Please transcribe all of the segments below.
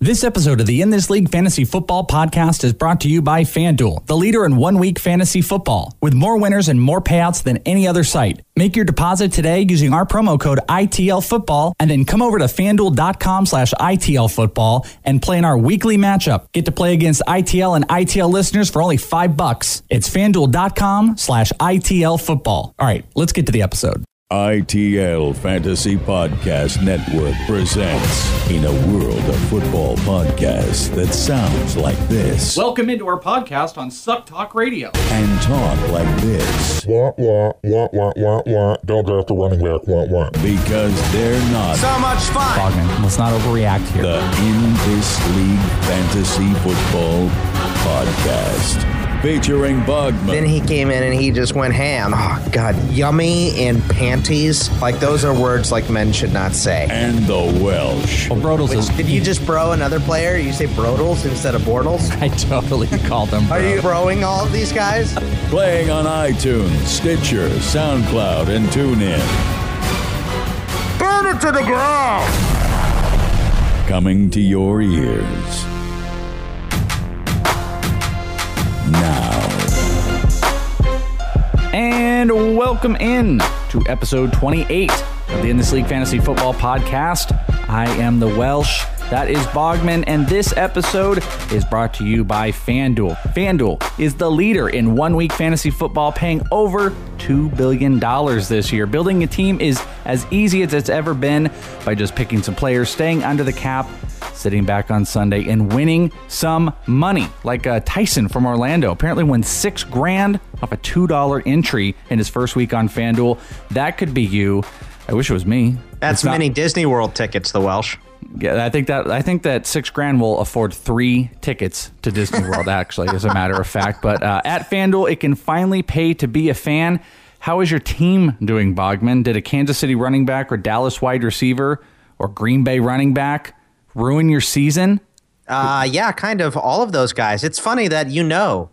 This episode of the In This League Fantasy Football Podcast is brought to you by FanDuel, the leader in one week fantasy football, with more winners and more payouts than any other site. Make your deposit today using our promo code ITLFootball and then come over to fanduel.com slash ITLFootball and play in our weekly matchup. Get to play against ITL and ITL listeners for only five bucks. It's fanduel.com slash ITLFootball. All right, let's get to the episode. ITL Fantasy Podcast Network presents In a World of Football Podcasts that sounds like this Welcome into our podcast on Suck Talk Radio. and talk like this Wah, wah, wah, wah, wah, wah. Don't draft the running back. Wah, wah. because they're not So much fun. Bogman, let's not overreact here. the In This League Fantasy Football Podcast. Featuring Then he came in and he just went ham. Oh, God. Yummy and panties. Like, those are words like men should not say. and the Welsh. Well, Brodels is... Did you just bro another player? You say brodels instead of bortles? I totally called him, Are you broing all of these guys? Playing on iTunes, Stitcher, SoundCloud, and TuneIn. Burn it to the ground! coming to your ears. Now, And welcome in to episode 28 of the In This League Fantasy Football Podcast. I am the Welsh. That is Bogman, and this episode is brought to you by FanDuel. FanDuel is the leader in one week fantasy football, paying over $2 billion this year. Building a team is as easy as it's ever been by just picking some players, staying under the cap, sitting back on Sunday and winning some money, like uh, Tyson from Orlando. Apparently, won six grand off a two dollar entry in his first week on FanDuel. That could be you. I wish it was me. That's not- many Disney World tickets, the Welsh. Yeah, I think that I think that six grand will afford three tickets to Disney World. Actually, as a matter of fact, but uh, at FanDuel, it can finally pay to be a fan. How is your team doing, Bogman? Did a Kansas City running back or Dallas wide receiver or Green Bay running back ruin your season? Uh, yeah, kind of all of those guys. It's funny that you know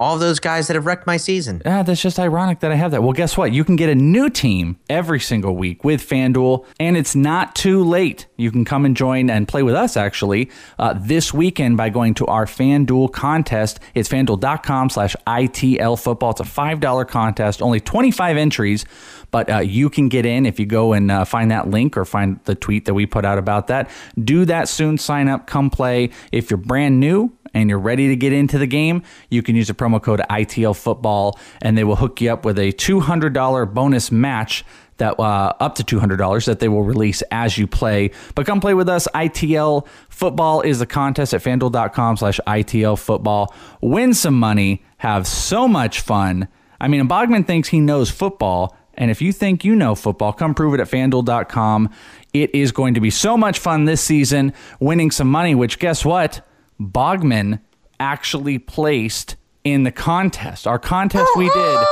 all those guys that have wrecked my season. Ah, that's just ironic that I have that. Well, guess what? You can get a new team every single week with FanDuel, and it's not too late. You can come and join and play with us actually uh, this weekend by going to our FanDuel contest. It's fanduel.com slash ITL football. It's a $5 contest, only 25 entries, but uh, you can get in if you go and uh, find that link or find the tweet that we put out about that. Do that soon. Sign up, come play. If you're brand new, and you're ready to get into the game, you can use the promo code ITL football and they will hook you up with a $200 bonus match that uh, up to $200 that they will release as you play. But come play with us. ITL football is the contest at fanduel.com slash ITL football. Win some money, have so much fun. I mean, Bogman thinks he knows football. And if you think you know football, come prove it at fanduel.com. It is going to be so much fun this season, winning some money, which guess what? Bogman actually placed in the contest. Our contest we did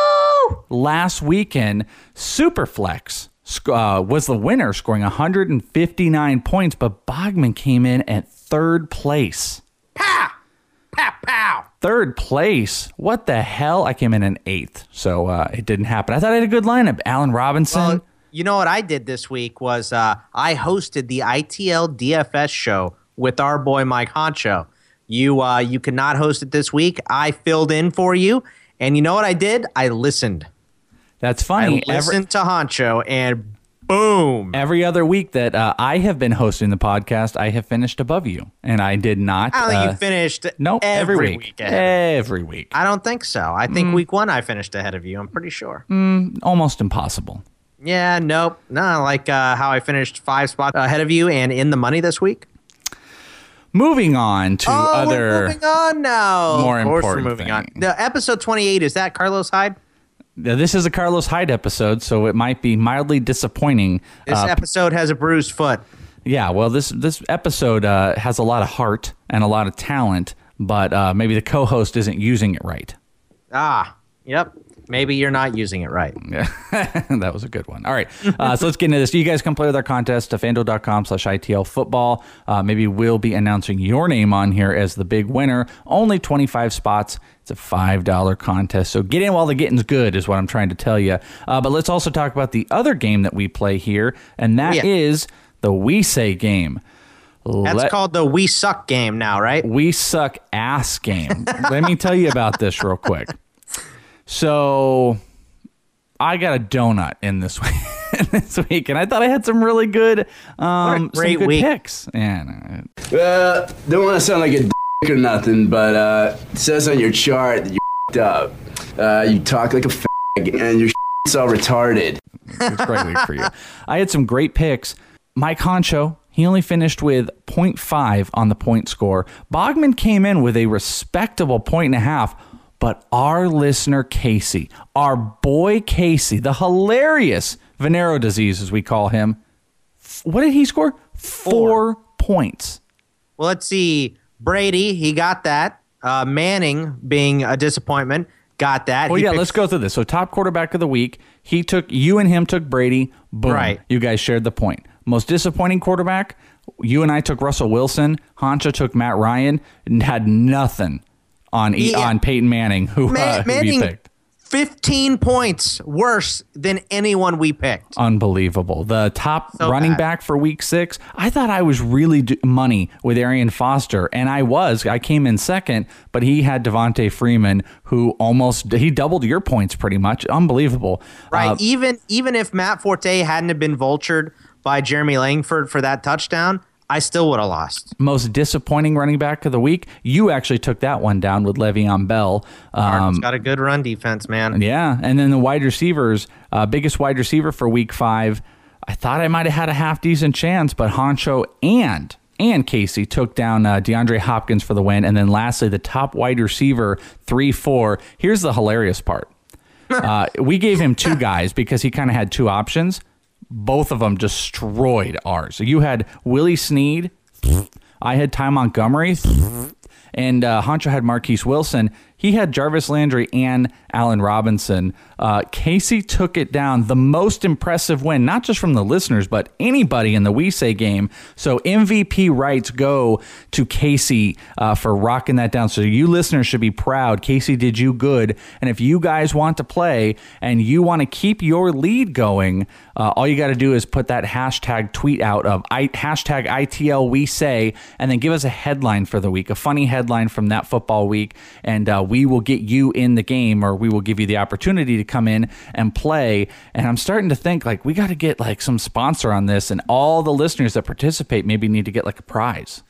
last weekend, Superflex uh, was the winner, scoring 159 points, but Bogman came in at third place. Pow! Pow, pow! Third place? What the hell? I came in in eighth, so uh, it didn't happen. I thought I had a good lineup. Allen Robinson. Well, you know what I did this week was uh, I hosted the ITL DFS show with our boy Mike Honcho. You uh, you could not host it this week. I filled in for you, and you know what I did? I listened. That's I funny. Every, listened to Honcho, and boom. every other week that uh, I have been hosting the podcast, I have finished above you, and I did not. I think uh, you finished. no, every, every, week. ahead. Every week. I don't think so. I Mm. think week one I finished ahead of you. I'm pretty sure. Almost impossible. Yeah, nope. No, like uh, how I finished five spots ahead of you and in the money this week. Moving on to oh, other. we're moving on now. more of course important we're moving on. thing. The episode 28 is that Carlos Hyde? Now, This is a Carlos Hyde episode, so it might be mildly disappointing. This Uh, episode has a bruised foot. Yeah, well, this this episode uh, has a lot of heart and a lot of talent, but uh, maybe the co-host isn't using it right. Ah, yep. Maybe you're not using it right. Yeah, that was a good one. All right, uh, so let's get into this. You guys come play with our contest to fanduel.com slash ITL football. Uh, maybe we'll be announcing your name on here as the big winner. Only 25 spots. It's a $5 contest. So get in while the getting's good, is what I'm trying to tell you. Uh, but let's also talk about the other game that we play here, and that is Yeah. the We Say game. That's Let- called the we suck game now, right? we suck ass game. Let me tell you about this real quick. So, I got a donut in this week, this week, and I thought I had some really good, um, great some good week. picks. And uh, Uh, don't want to sound like a dick or nothing, but uh, it says on your chart that you're up. Uh, you talk like a fag, and your it's all retarded. it's a great week for you. I had some great picks. Mike Honcho, he only finished with 0.5 on the point score. Bogman came in with a respectable point and a half, but our listener Casey, our boy Casey, the hilarious Venero disease as we call him, f- what did he score? Four points. Well, let's see. Brady, he got that. Uh, Manning, being a disappointment, got that. Well, He yeah, picked- let's go through this. So, top quarterback of the week, he took you and him took Brady. Boom. Right. You guys shared the point. Most disappointing quarterback, you and I took Russell Wilson. Honcho took Matt Ryan and had nothing on Yeah. on Peyton Manning, who, Ma- uh, who Manning, picked. 15 points worse than anyone we picked. Unbelievable. The top So running bad. back for week six. I thought I was really do- money with Arian Foster, and I was. I came in second, but he had Devonta Freeman, who almost he doubled your points pretty much. Unbelievable. Right. Uh, even even if Matt Forte hadn't have been vultured by Jeremy Langford for that touchdown, I still would have lost. most disappointing running back of the week. You actually took that one down with Le'Veon Bell. Um, got a good run defense, man. yeah, and then the wide receivers, uh, biggest wide receiver for week five. I thought I might have had a half decent chance, but Honcho and and Casey took down uh, DeAndre Hopkins for the win, and then lastly the top wide receiver three four. Here's the hilarious part. Uh, we gave him two guys because he kind of had two options. Both of them destroyed ours. So you had Willie Snead, I had Ty Montgomery, and uh, Honcho had Marquess Wilson. He had Jarvis Landry and Allen Robinson. Uh, Casey took it down. The most impressive win, not just from the listeners, but anybody in the We Say game. So MVP rights go to Casey uh, for rocking that down. So you listeners should be proud. Casey did you good. And if you guys want to play and you want to keep your lead going, uh, all you got to do is put that hashtag tweet out of I, hashtag ITL We Say, and then give us a headline for the week, a funny headline from that football week, and uh, we will get you in the game, or we will give you the opportunity to come in and play. And I'm starting to think like we got to get like some sponsor on this, and all the listeners that participate maybe need to get like a prize.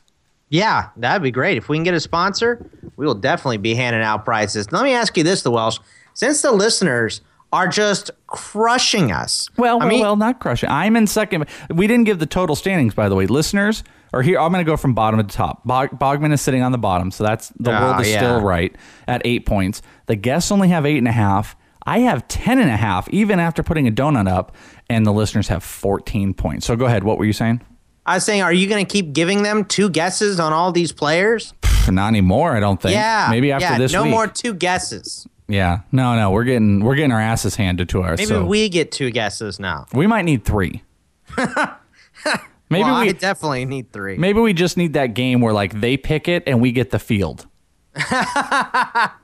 Yeah, that'd be great. If we can get a sponsor, we will definitely be handing out prizes. Let me ask you this, the Welsh. Since the listeners are just crushing us. Well, I well, mean, well, not crushing. I'm in second. We didn't give the total standings, by the way. Listeners, or here, I'm going to go from bottom to top. Bog, Bogman is sitting on the bottom, so that's the Ah, world is yeah. still right at eight points. The guests only have eight and a half. I have ten and a half, even after putting a donut up, and the listeners have 14 points. So go ahead. What were you saying? I was saying, are you going to keep giving them two guesses on all these players? Not anymore. I don't think. Yeah. Maybe after this. yeah, this no week. more two guesses. Yeah. No, no. We're getting we're getting our asses handed to us. Maybe so we get two guesses now. we might need three. maybe well, we I definitely need three. Maybe we just need that game where like they pick it and we get the field.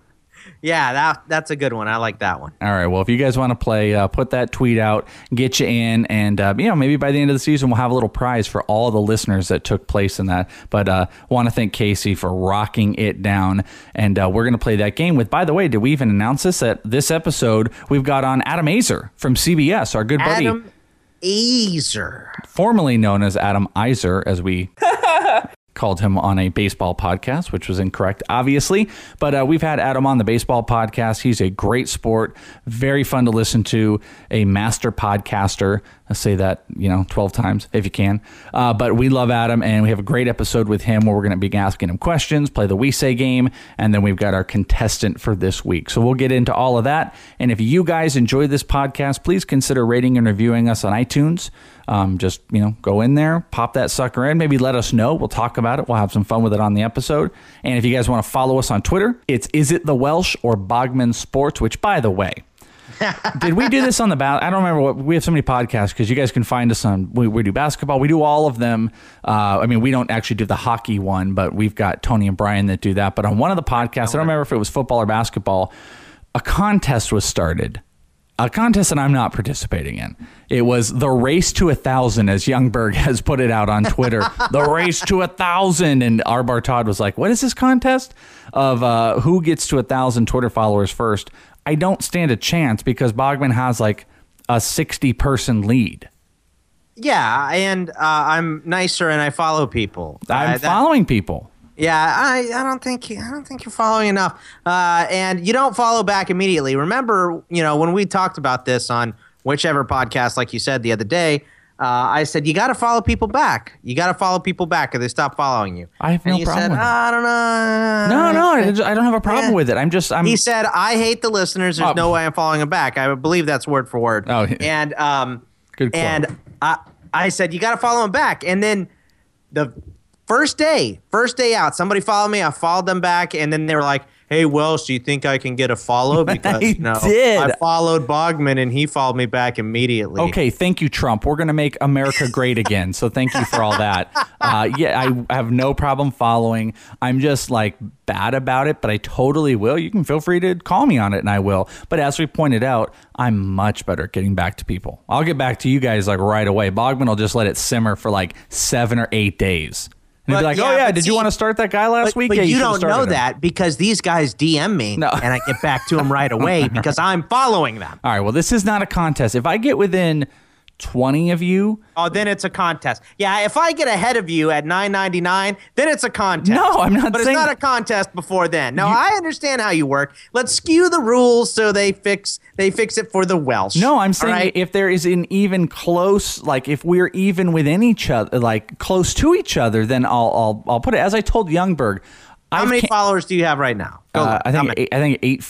Yeah, that that's a good one. I like that one. All right. Well, if you guys want to play, uh, put that tweet out, get you in, and uh, you know maybe by the end of the season we'll have a little prize for all the listeners that took place in that. But uh, want to thank Casey for rocking it down, and uh, we're gonna play that game with. By the way, did we even announce this? That this episode we've got on Adam Aizer from CBS, our good buddy, Adam Easer. formerly known as Adam Iser, as we called him on a baseball podcast, which was incorrect, obviously. But uh, we've had Adam on the baseball podcast. He's a great sport, very fun to listen to, a master podcaster. Say that, you know, 12 times if you can. Uh, but we love Adam, and we have a great episode with him where we're going to be asking him questions, play the We Say game, and then we've got our contestant for this week. So we'll get into all of that. And if you guys enjoy this podcast, please consider rating and reviewing us on iTunes. Um, just, you know, go in there, pop that sucker in, maybe let us know. We'll talk about it. We'll have some fun with it on the episode. And if you guys want to follow us on Twitter, it's Is It the Welsh or Bogman Sports, which, by the way, did we do this on the bat? I don't remember what we have so many podcasts because you guys can find us on. We, we do basketball. We do all of them. Uh, I mean, we don't actually do the hockey one, but we've got Tony and Brian that do that. But on one of the podcasts, I don't remember if it was football or basketball. A contest was started. A contest that I'm not participating in. It was the race to a thousand, as Youngberg has put it out on Twitter. the race to a thousand, and Arbar Todd was like, "What is this contest of uh, who gets to a thousand Twitter followers first? I don't stand a chance because Bogman has like a 60 person lead. Yeah, and uh, I'm nicer and I follow people. I'm Uh, that- following people. Yeah, I, I don't think I don't think you're following enough, uh, and you don't follow back immediately. Remember, you know when we talked about this on whichever podcast, like you said the other day, uh, I said you got to follow people back. You got to follow people back, or they stop following you. I have and no problem said, with it. I don't know. No, no, I just- I don't have a problem Yeah. with it. I'm just, I'm. He said, "I hate the listeners. There's Oh. no way I'm following them back." I believe that's word for word. Oh, yeah. and um, Good quote. and I, I said, "You got to follow them back." And then the first day, first day out, somebody followed me. I followed them back, and then they were like, "Hey, Welsh, do you think I can get a follow?" Because I no, did. I followed Bogman, and he followed me back immediately. Okay, thank you, Trump. We're going to make America great again. So thank you for all that. Uh, yeah, I have no problem following. I'm just like bad about it, but I totally will. You can feel free to call me on it, and I will. But as we pointed out, I'm much better at getting back to people. I'll get back to you guys like right away. Bogman will just let it simmer for like seven or eight days. And he'll be like, oh, yeah, "Oh yeah, but did you want to start that guy last But, week? but yeah, you, should've don't know him." that because these guys DM me, No. and I get back to them right away because I'm following them. All right, well, this is not a contest. If I get within 20 of you, Oh, then it's a contest. Yeah, if I get ahead of you at nine ninety nine, then it's a contest. No, I'm not But saying- it's not a contest before then. No, I understand how you work. Let's skew the rules so they fix they fix it for the Welsh. No, I'm saying right? if there is an even close, like if we're even within each other, like close to each other, then I'll I'll, I'll put it. As I told Youngberg, how I've many followers do you have right now? Uh. I think eight, I think eight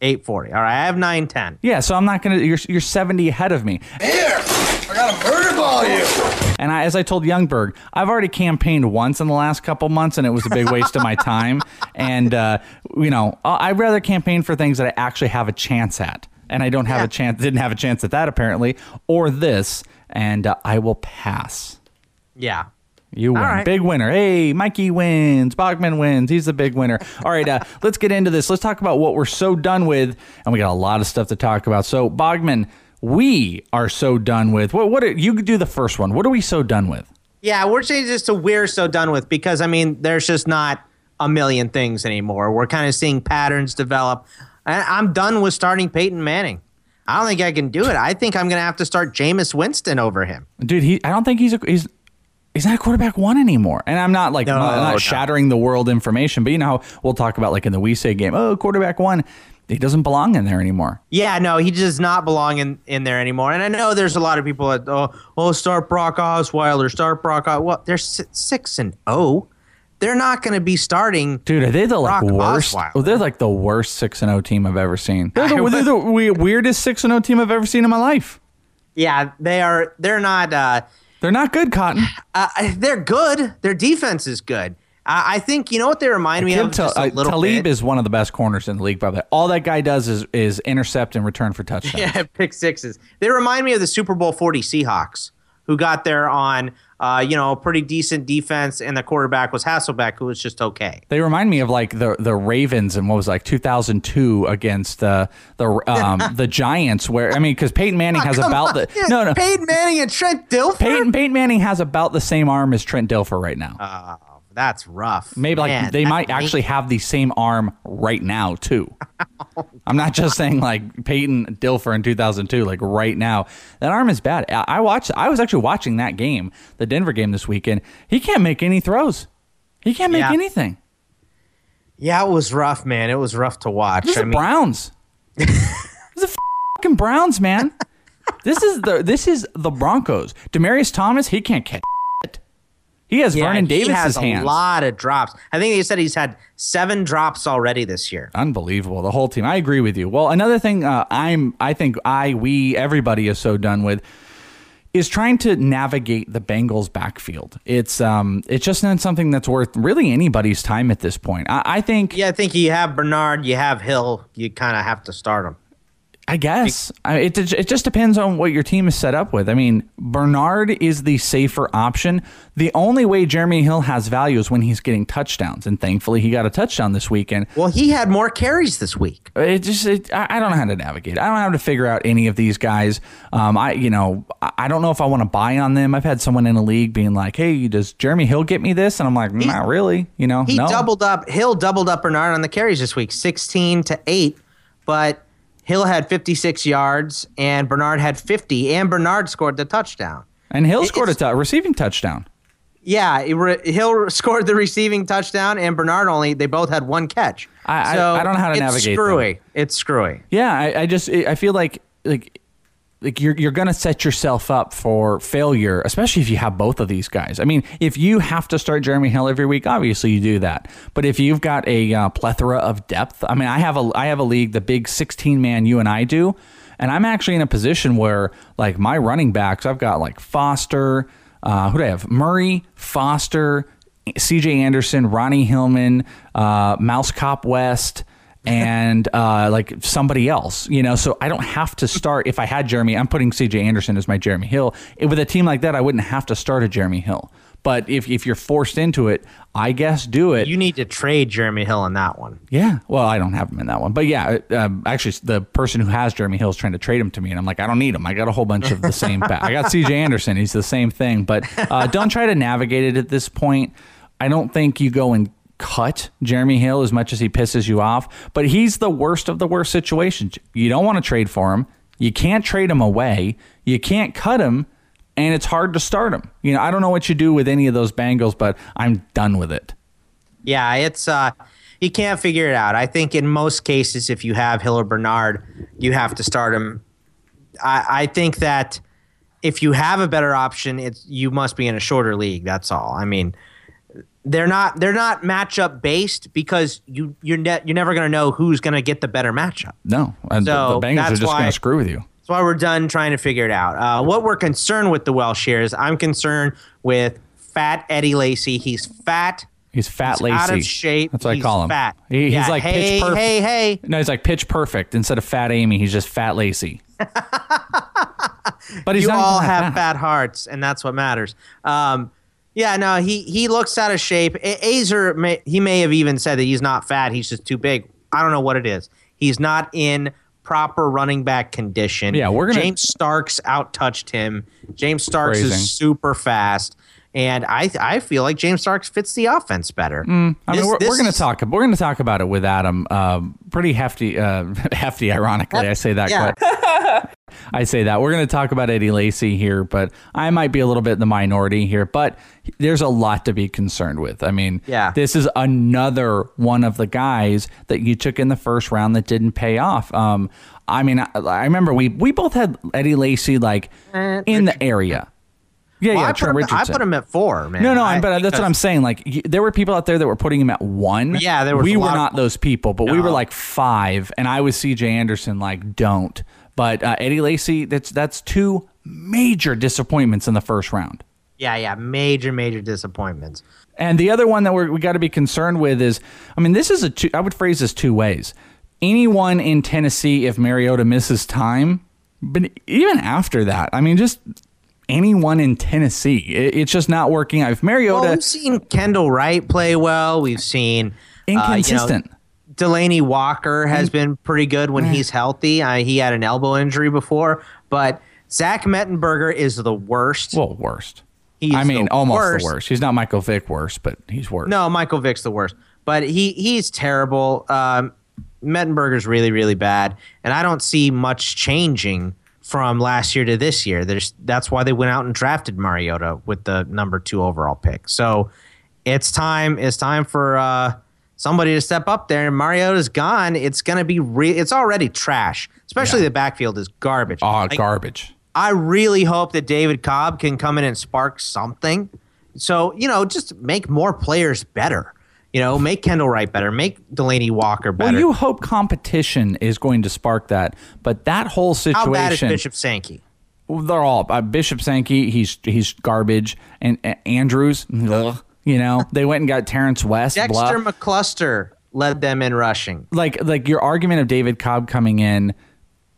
forty. eight forty. All right, I have nine ten. Yeah, so I'm not gonna. You're you're 70 ahead of me. Here, I got a murder ball you. And I, as I told Youngberg, I've already campaigned once in the last couple months, and it was a big waste of my time. And uh, you know, I- I'd rather campaign for things that I actually have a chance at, and I don't have Yeah. a chance. Didn't have a chance at that apparently, or this, and uh, I will pass. Yeah. You win. All right. Big winner. Hey, Mikey wins. Bogman wins. He's the big winner. All right, uh, let's get into this. Let's talk about what we're so done with. And we got a lot of stuff to talk about. So, Bogman, we are so done with. What, what are, you could do the first one. What are we so done with? Yeah, we're changing this to we're so done with because I mean, there's just not a million things anymore. We're kind of seeing patterns develop. I- I'm done with starting Peyton Manning. I don't think I can do it. I think I'm going to have to start Jameis Winston over him. Dude, he I don't think he's a, he's he's not a quarterback one anymore. And I'm not like No, I'm not no. shattering the world information, but you know how we'll talk about like in the we say game, oh, quarterback one, he doesn't belong in there anymore. Yeah, no, he does not belong in, in there anymore. And I know there's a lot of people that oh, oh start Brock Osweiler, start Brock. Os-. Well, they're six and oh. They're not going to be starting. Dude, are they the like Brock worst? Oh, they're like the worst six and zero team I've ever seen. They're the, they're the weirdest six and zero team I've ever seen in my life. Yeah, they are. They're not. Uh, They're not good, Cotton. uh, they're good. Their defense is good. I, I think you know what they remind me of. Tal- just a uh, Talib bit? is one of the best corners in the league. Probably all that guy does is is intercept and return for touchdowns. yeah, pick sixes. They remind me of the Super Bowl forty Seahawks, who got there on uh, you know a pretty decent defense, and the quarterback was Hasselbeck, who was just okay. They remind me of like the the Ravens and what was like 2002 against the the um, the Giants, where I mean, because Peyton Manning has Come about on. the no no Peyton Manning and Trent Dilfer. Peyton Peyton Manning has about the same arm as Trent Dilfer right now. Oh, that's rough. Maybe like Man, they might actually have the same arm right now too. Oh, I'm not just saying like Peyton Dilfer in 2002, like right now. That arm is bad. I I watched. I was actually watching that game, the Denver game this weekend. He can't make any throws. He can't make Yeah. anything. Yeah, it was rough, man. It was rough to watch. This is I the mean, Browns. this is the fucking Browns, man. This is the this is the Broncos. Demaryius Thomas, he can't catch. He has Vernon Davis's hands. he has hands. a lot of drops. I think he said he's had seven drops already this year. Unbelievable. The whole team. I agree with you. Well, another thing uh, I'm I think I we everybody is so done with is trying to navigate the Bengals backfield. It's um it's just not something that's worth really anybody's time at this point. I, I think Yeah, I think you have Bernard, you have Hill, you kind of have to start him. I guess I, it it just depends on what your team is set up with. I mean, Bernard is the safer option. The only way Jeremy Hill has value is when he's getting touchdowns, and thankfully he got a touchdown this weekend. Well, he had more carries this week. It just it, I I don't know how to navigate. I don't know how to figure out any of these guys. Um, I you know I I don't know if I want to buy on them. I've had someone in a league being like, "Hey, does Jeremy Hill get me this?" And I'm like, "Not really." You know, He no. doubled up. Hill doubled up Bernard on the carries this week, sixteen to eight. But Hill had fifty six yards, and Bernard had fifty, and Bernard scored the touchdown. and Hill scored a receiving touchdown. Yeah, re- Hill scored the receiving touchdown, and Bernard only. They both had one catch. I- I- So I don't know how to it's navigate them. Screwy. It's screwy. Yeah, I, I just I feel like like like you're you're gonna set yourself up for failure, especially if you have both of these guys. I mean, if you have to start Jeremy Hill every week, obviously you do that. But if you've got a uh, plethora of depth, I mean, I have a I have a league, the big 16 man you and I do, and I'm actually in a position where like my running backs, I've got like Foster, uh, who do I have? Murray, Foster, C.J. Anderson, Ronnie Hillman, uh, Mouse Cop West and uh, like somebody else, you know. So I don't have to start. If I had Jeremy, I'm putting C.J. Anderson as my Jeremy Hill. With a team like that, I wouldn't have to start a Jeremy Hill. But if if you're forced into it, I guess do it. You need to trade Jeremy Hill in that one. yeah. Well, I don't have him in that one, but yeah. Um, actually, the person who has Jeremy Hill is trying to trade him to me, and I'm like, I don't need him. I got a whole bunch of the same. Back. I got C.J. Anderson. He's the same thing. But uh, don't try to navigate it at this point. I don't think you go and cut Jeremy Hill as much as he pisses you off, but he's the worst of the worst situations. You don't want to trade for him. You can't trade him away. You can't cut him, and it's hard to start him. You know, I don't know what you do with any of those Bengals, but I'm done with it. Yeah, it's uh you can't figure it out. I think in most cases if you have Hill or Bernard, you have to start him. I, I think that if you have a better option, it's you must be in a shorter league. That's all. I mean, they're not they're not matchup based because you you're ne- you're never going to know who's going to get the better matchup. No, and the- So, the Bengals are just gonna screw with you. That's why we're done trying to figure it out. Uh, what we're concerned with the Welsh here is I'm concerned with fat Eddie Lacy. He's fat. He's fat He's lacy. out of shape. That's what He's I call him. fat. He- he's Yeah, like hey, pitch perfect. hey, hey. No, he's like pitch perfect. Instead of fat Amy, he's just fat lacy. but he's you all have fat. fat hearts, and that's what matters. Um, yeah, no, he he looks out of shape. A- Aizer, may, he may have even said that he's not fat; he's just too big. I don't know what it is. He's not in proper running back condition. Yeah, we're gonna- James Starks out touched him. James Starks Phrasing. is super fast, and I I feel like James Starks fits the offense better. I mean, we're, we're going to talk. We're going to talk about it with Adam. Um, pretty hefty, uh, hefty. Ironically, I say that. Yeah. I say that. We're going to talk about Eddie Lacy here, but I might be a little bit in the minority here. But there's a lot to be concerned with. I mean, Yeah. this is another one of the guys that you took in the first round that didn't pay off. Um, I mean, I, I remember we we both had Eddie Lacy like in the area. Yeah, Well, yeah. I, Trent put him, I put him at four, man. No, no, I- but that's what I'm saying. Like, y- there were people out there that were putting him at one. Yeah, there was We were lot of- not those people, but we were like five, and I was C.J. Anderson. Like, don't. But uh, Eddie Lacy, that's that's two major disappointments in the first round. Yeah, yeah, major, major disappointments. And the other one that we're, we got to be concerned with is, I mean, this is a two, I would phrase this two ways. Anyone in Tennessee, if Mariota misses time, but even after that, I mean, just anyone in Tennessee, it, it's just not working out. If Mariota Well, we've seen Kendall Wright play well. We've seen uh, you know, inconsistent. Delanie Walker has been pretty good when he's healthy. Uh, he had an elbow injury before, but Zach Mettenberger is the worst. Well, worst. He's I mean, the almost worst. the worst. He's not Michael Vick worse, but he's worse. No, Michael Vick's the worst, but he he's terrible. Um, Mettenberger's really really bad, and I don't see much changing from last year to this year. There's that's why they went out and drafted Mariota with the number two overall pick. So it's time. It's time for uh, somebody to step up there. And Mariota's gone. It's gonna be re- It's already trash. Especially the backfield is garbage. Oh, Like, garbage. I really hope that David Cobb can come in and spark something. So, you know, just make more players better. You know, make Kendall Wright better, make Delanie Walker better. Well, you hope competition is going to spark that, but that whole situation. How bad is Bishop Sankey? They're all uh, Bishop Sankey. He's he's garbage, and uh, Andrews. ugh, you know, they went and got Terrance West. Dexter blah. McCluster led them in rushing. like like your argument of David Cobb coming in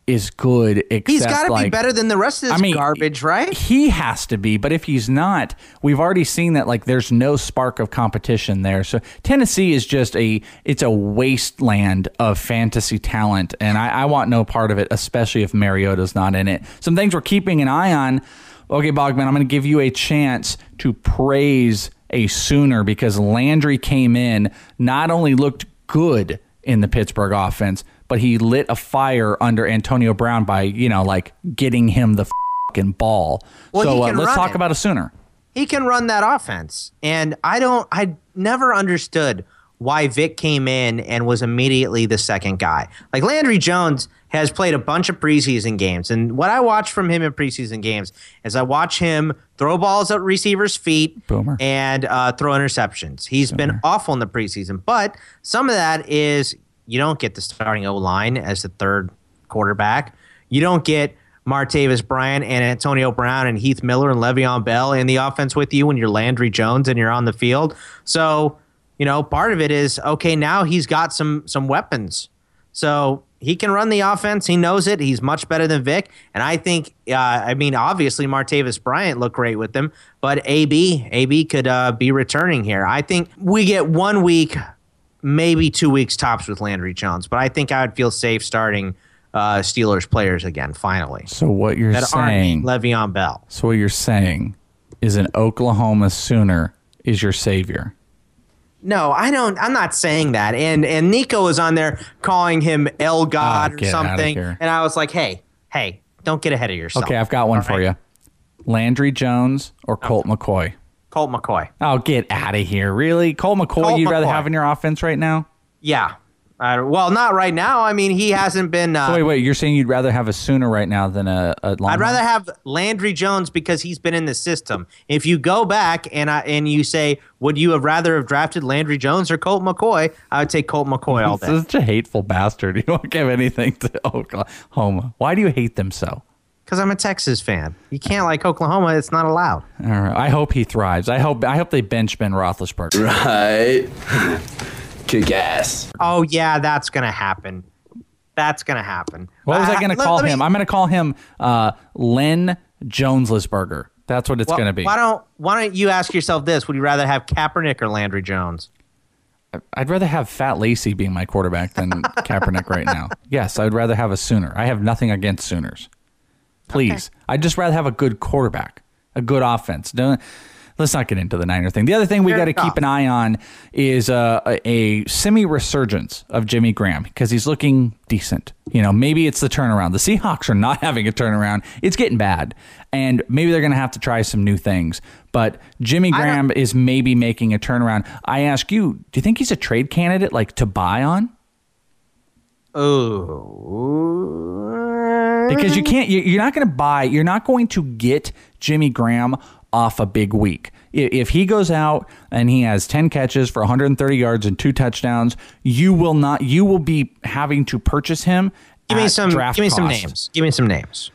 is good. Except He's got to like, be better than the rest of this I mean, garbage, right? He has to be, but if he's not, we've already seen that like there's no spark of competition there. So Tennessee is just a it's a wasteland of fantasy talent, and I, I want no part of it, especially if Mariota's not in it. Some things we're keeping an eye on. Okay, Bogman, I'm going to give you a chance to praise a Sooner because Landry came in, not only looked good in the Pittsburgh offense, but he lit a fire under Antonio Brown by, you know, like getting him the fucking ball. Well, so uh, let's talk it. about a Sooner. he can run that offense. And I don't, I never understood why Vick came in and was immediately the second guy. Like Landry Jones has played a bunch of preseason games. And what I watch from him in preseason games is I watch him throw balls at receivers' feet Boomer. and uh, throw interceptions. He's been awful in the preseason. But some of that is you don't get the starting O line as the third quarterback. You don't get Martavis Bryant and Antonio Brown and Heath Miller and Le'Veon Bell in the offense with you when you're Landry Jones and you're on the field. So, you know, part of it is okay, now he's got some some weapons. So he can run the offense. He knows it. He's much better than Vick. And I think, uh, I mean, obviously Martavis Bryant looked great with him, but AB, AB could uh, be returning here. I think we get one week, maybe two weeks tops with Landry Jones, but I think I would feel safe starting uh, Steelers players again, finally. So what you're That saying, aren't Le'Veon Bell. so what you're saying is an Oklahoma Sooner is your savior. No, I don't. I'm not saying that. And and Nico was on there calling him El God Ah, or something, and I was like, hey, hey, don't get ahead of yourself. Okay, I've got one All for right? you. Landry Jones or Colt McCoy? Colt McCoy. Oh, get out of here. Really? Colt McCoy Colt you'd rather have in your offense right now? Yeah. Uh, well, not right now. I mean, he hasn't been. Uh, wait, wait, you're saying you'd rather have a Sooner right now than a, a I'd rather have Landry Jones because he's been in the system. If you go back and I, and you say, would you have rather have drafted Landry Jones or Colt McCoy? I would take Colt McCoy all day. Such a hateful bastard. You don't give anything to Oklahoma. Why do you hate them so? Because I'm a Texas fan. You can't like Oklahoma. It's not allowed. All right. I hope he thrives. I hope I hope they bench Ben Roethlisberger. Right. Kick ass. Oh yeah, that's gonna happen. That's gonna happen. What was Uh, I going to let- call let me- him? I'm going to call him uh, Len Joneslesberger. That's what it's Well, going to be. Why don't Why don't you ask yourself this? Would you rather have Kaepernick or Landry Jones? I'd rather have Fat Lacy being my quarterback than Kaepernick right now. Yes, I'd rather have a Sooner. I have nothing against Sooners. Please, I'd just rather have a good quarterback, a good offense. Don't. Let's not get into the Niner thing. The other thing we got to keep an eye on is uh, a, a semi resurgence of Jimmy Graham because he's looking decent. You know, maybe it's the turnaround. The Seahawks are not having a turnaround. It's getting bad. And maybe they're going to have to try some new things. But Jimmy Graham is maybe making a turnaround. I ask you, do you think he's a trade candidate like to buy on? Oh, Because you can't, you're not going to buy, you're not going to get Jimmy Graham off a big week. If he goes out and he has 10 catches for 130 yards and two touchdowns, you will not, you will be having to purchase him. give me some. Give me some names. Give me some names.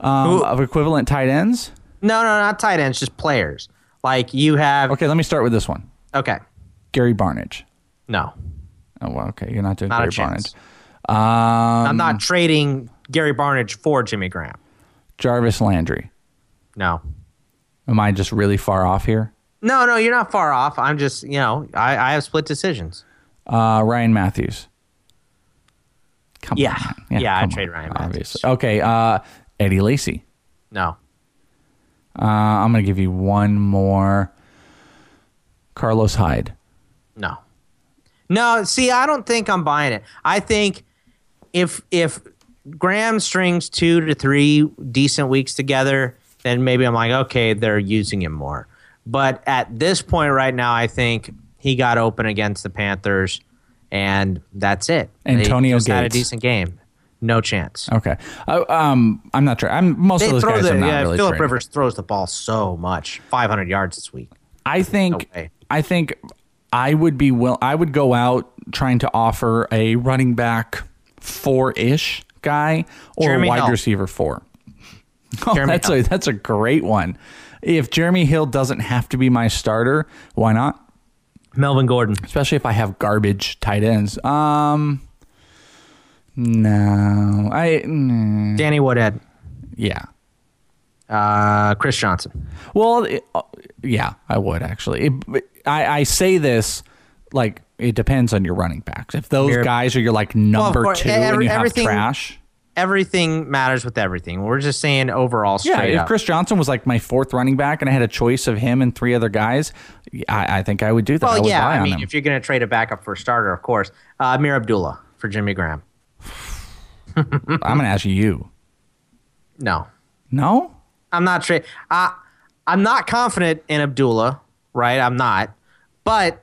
um, of equivalent tight ends. No, no, not tight ends. Just players. Like you have. Okay, let me start with this one Okay. Gary Barnidge. No, Oh, well, okay, you're not doing not Gary. Barnidge. Um, I'm not trading Gary Barnidge for Jimmy Graham. Jarvis Landry. No. Am I just really far off here? No, no, you're not far off. I'm just, you know, I, I have split decisions. Uh, Ryan Mathews. Come Yeah. on. Yeah, I'd come trade on, Ryan Mathews. Obviously. Okay. Uh, Eddie Lacy. No. Uh, I'm going to give you one more. Carlos Hyde. No. No, see, I don't think I'm buying it. I think if if Graham strings two to three decent weeks together, then maybe I'm like, okay, they're using him more. But at this point right now, I think he got open against the Panthers, and that's it. Antonio just had a decent game. No chance. Okay. Uh, um, I'm not sure. I'm most They of those guys. the I'm not yeah. really Philip. Rivers throws the ball so much. 500 yards this week. I think Okay. I think I would be will I would go out trying to offer a running back four ish guy or Jeremy a wide Hill. receiver four. Oh, Jeremy that's Hill. a that's a great one. If Jeremy Hill doesn't have to be my starter, why not? Melvin Gordon. Especially if I have garbage tight ends. Um, no, I mm, Danny Woodhead. yeah. Uh, Chris Johnson. Well, it, uh, yeah, I would actually. It, I, I say this like it depends on your running backs. If those guys are your like number course, two every- and you have trash. Everything matters with everything. We're just saying overall straight Yeah, if up. Chris Johnson was like my fourth running back and I had a choice of him and three other guys, I, I think I would do that. I well, would yeah. I mean, him. if you're going to trade a backup for a starter, of course. Uh, Ameer Abdullah for Jimmy Graham. I'm going to ask you. No, No? I'm not trade. Uh, I'm not confident in Abdullah. Right, I'm not. But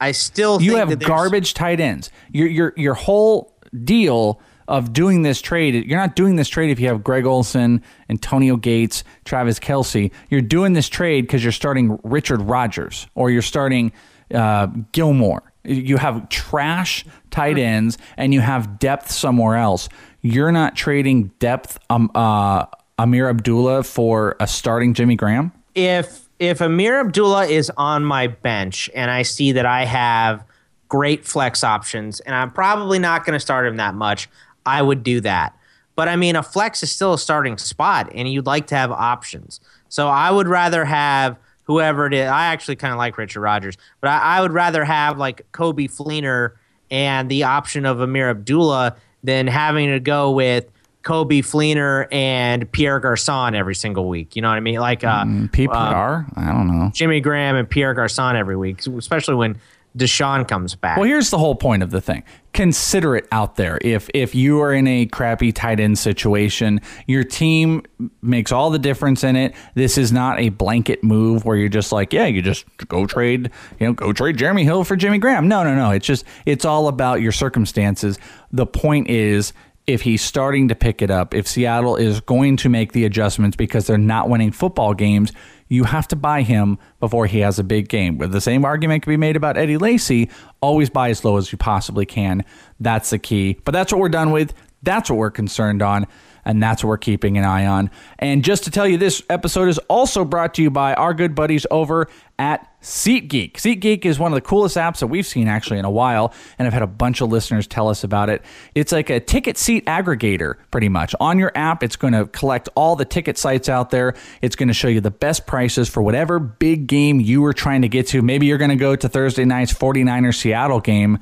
I still You have garbage tight ends. Your your your whole deal of doing this trade, you're not doing this trade if you have Greg Olsen, Antonio Gates, Travis Kelce. You're doing this trade because you're starting Richard Rodgers or you're starting uh, Gilmore. You have trash tight ends and you have depth somewhere else. You're not trading depth um, uh, Ameer Abdullah for a starting Jimmy Graham. if if Ameer Abdullah is on my bench and I see that I have great flex options and I'm probably not going to start him that much, I would do that. But I mean, a flex is still a starting spot, and you'd like to have options. So I would rather have whoever it is. I actually kind of like Richard Rodgers, but I, I would rather have like Coby Fleener and the option of Ameer Abdullah than having to go with Coby Fleener and Pierre Garcon every single week. You know what I mean? Like uh, PPR? I don't know. Jimmy Graham and Pierre Garcon every week, especially when DeSean comes back. Well, here's the whole point of the thing. Consider it out there. If if you are in a crappy tight end situation, your team makes all the difference in it. This is not a blanket move where you're just like, yeah, you just go trade, you know, go trade Jeremy Hill for Jimmy Graham. No, no, no. It's just it's all about your circumstances. The point is if he's starting to pick it up, if Seattle is going to make the adjustments because they're not winning football games, you have to buy him before he has a big game. The same argument can be made about Eddie Lacy. Always buy as low as you possibly can. That's the key. But that's what we're done with. That's what we're concerned on. And that's what we're keeping an eye on. And just to tell you, this episode is also brought to you by our good buddies over at SeatGeek. SeatGeek is one of the coolest apps that we've seen actually in a while, and I've had a bunch of listeners tell us about it. It's like a ticket seat aggregator, pretty much. On your app, it's going to collect all the ticket sites out there. It's going to show you the best prices for whatever big game you were trying to get to. Maybe you're going to go to Thursday night's 49ers Seattle game.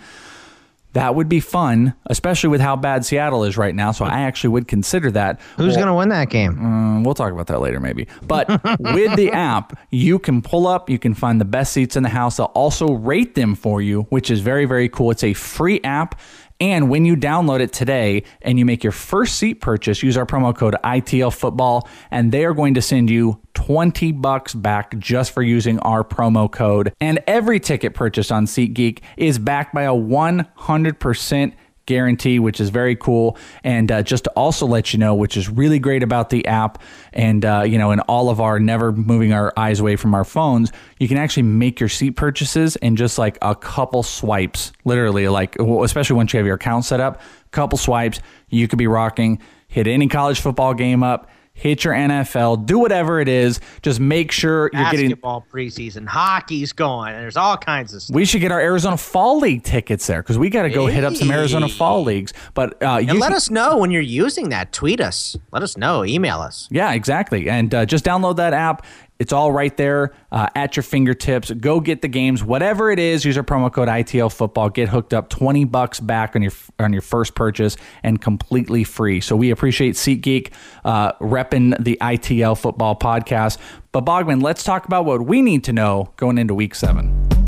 That would be fun, especially with how bad Seattle is right now. So I actually would consider that. Who's going to win that game? Um, we'll talk about that later, maybe. But with the app, you can pull up, you can find the best seats in the house. They'll also rate them for you, which is very, very cool. It's a free app. And when you download it today and you make your first seat purchase, use our promo code ITL Football, and they are going to send you 20 bucks back just for using our promo code. And every ticket purchased on SeatGeek is backed by a 100% guarantee, which is very cool. And uh, just to also let you know, which is really great about the app, and uh, you know, in all of our never moving our eyes away from our phones, you can actually make your seat purchases in just like a couple swipes, literally, like especially once you have your account set up, couple swipes, you could be rocking. Hit any college football game up. Hit your NFL, do whatever it is. Just make sure you're getting Basketball preseason, hockey's going, and there's all kinds of stuff. we should get our Arizona Fall League tickets there because we got to go hit up some Arizona Fall Leagues. But uh, And let us know when you're using that. Tweet us. Let us know. Email us. yeah, exactly. And uh, just download that app. It's all right there uh, at your fingertips. Go get the games, whatever it is. Use our promo code ITL Football. Get hooked up, twenty bucks back on your on your first purchase, and completely free. So we appreciate SeatGeek uh, repping the ITL Football podcast. But Bogman, let's talk about what we need to know going into Week Seven.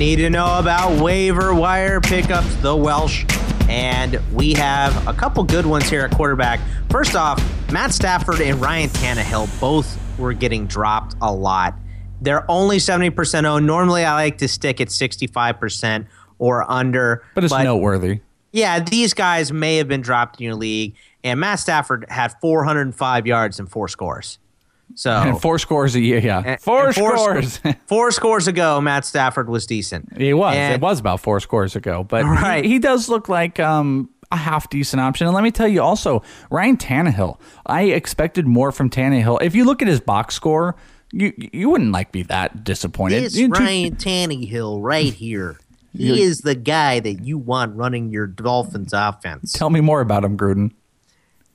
Need to know about waiver wire pickups, the Welsh. And we have a couple good ones here at quarterback. First off, Matt Stafford and Ryan Tannehill both were getting dropped a lot. They're only 70% owned. Normally, I like to stick at 65% or under. But it's noteworthy. Yeah, these guys may have been dropped in your league, and Matt Stafford had 405 yards and four scores. So And four scores a year, yeah. and- four and four scores. sc- four scores ago, Matt Stafford was decent. He was. And- it was about four scores ago, but Right. he, does look like um, a half decent option. And let me tell you also, Ryan Tannehill. I expected more from Tannehill. If you look at his box score, you you wouldn't like be that disappointed. This You know, two- Ryan Tannehill right here. He is the guy that you want running your Dolphins offense. Tell me more about him, Gruden.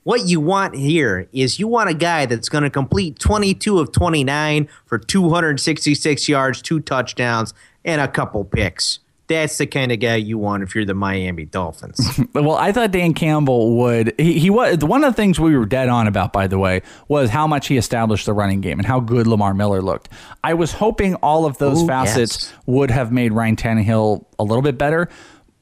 What you want here is you want a guy that's going to complete 22 of 29 for 266 yards, two touchdowns, and a couple picks. That's the kind of guy you want if you're the Miami Dolphins. Well, I thought Dan Campbell would. He, he was one of the things we were dead on about, by the way, was how much he established the running game and how good Lamar Miller looked. I was hoping all of those Ooh, facets yes. would have made Ryan Tannehill a little bit better.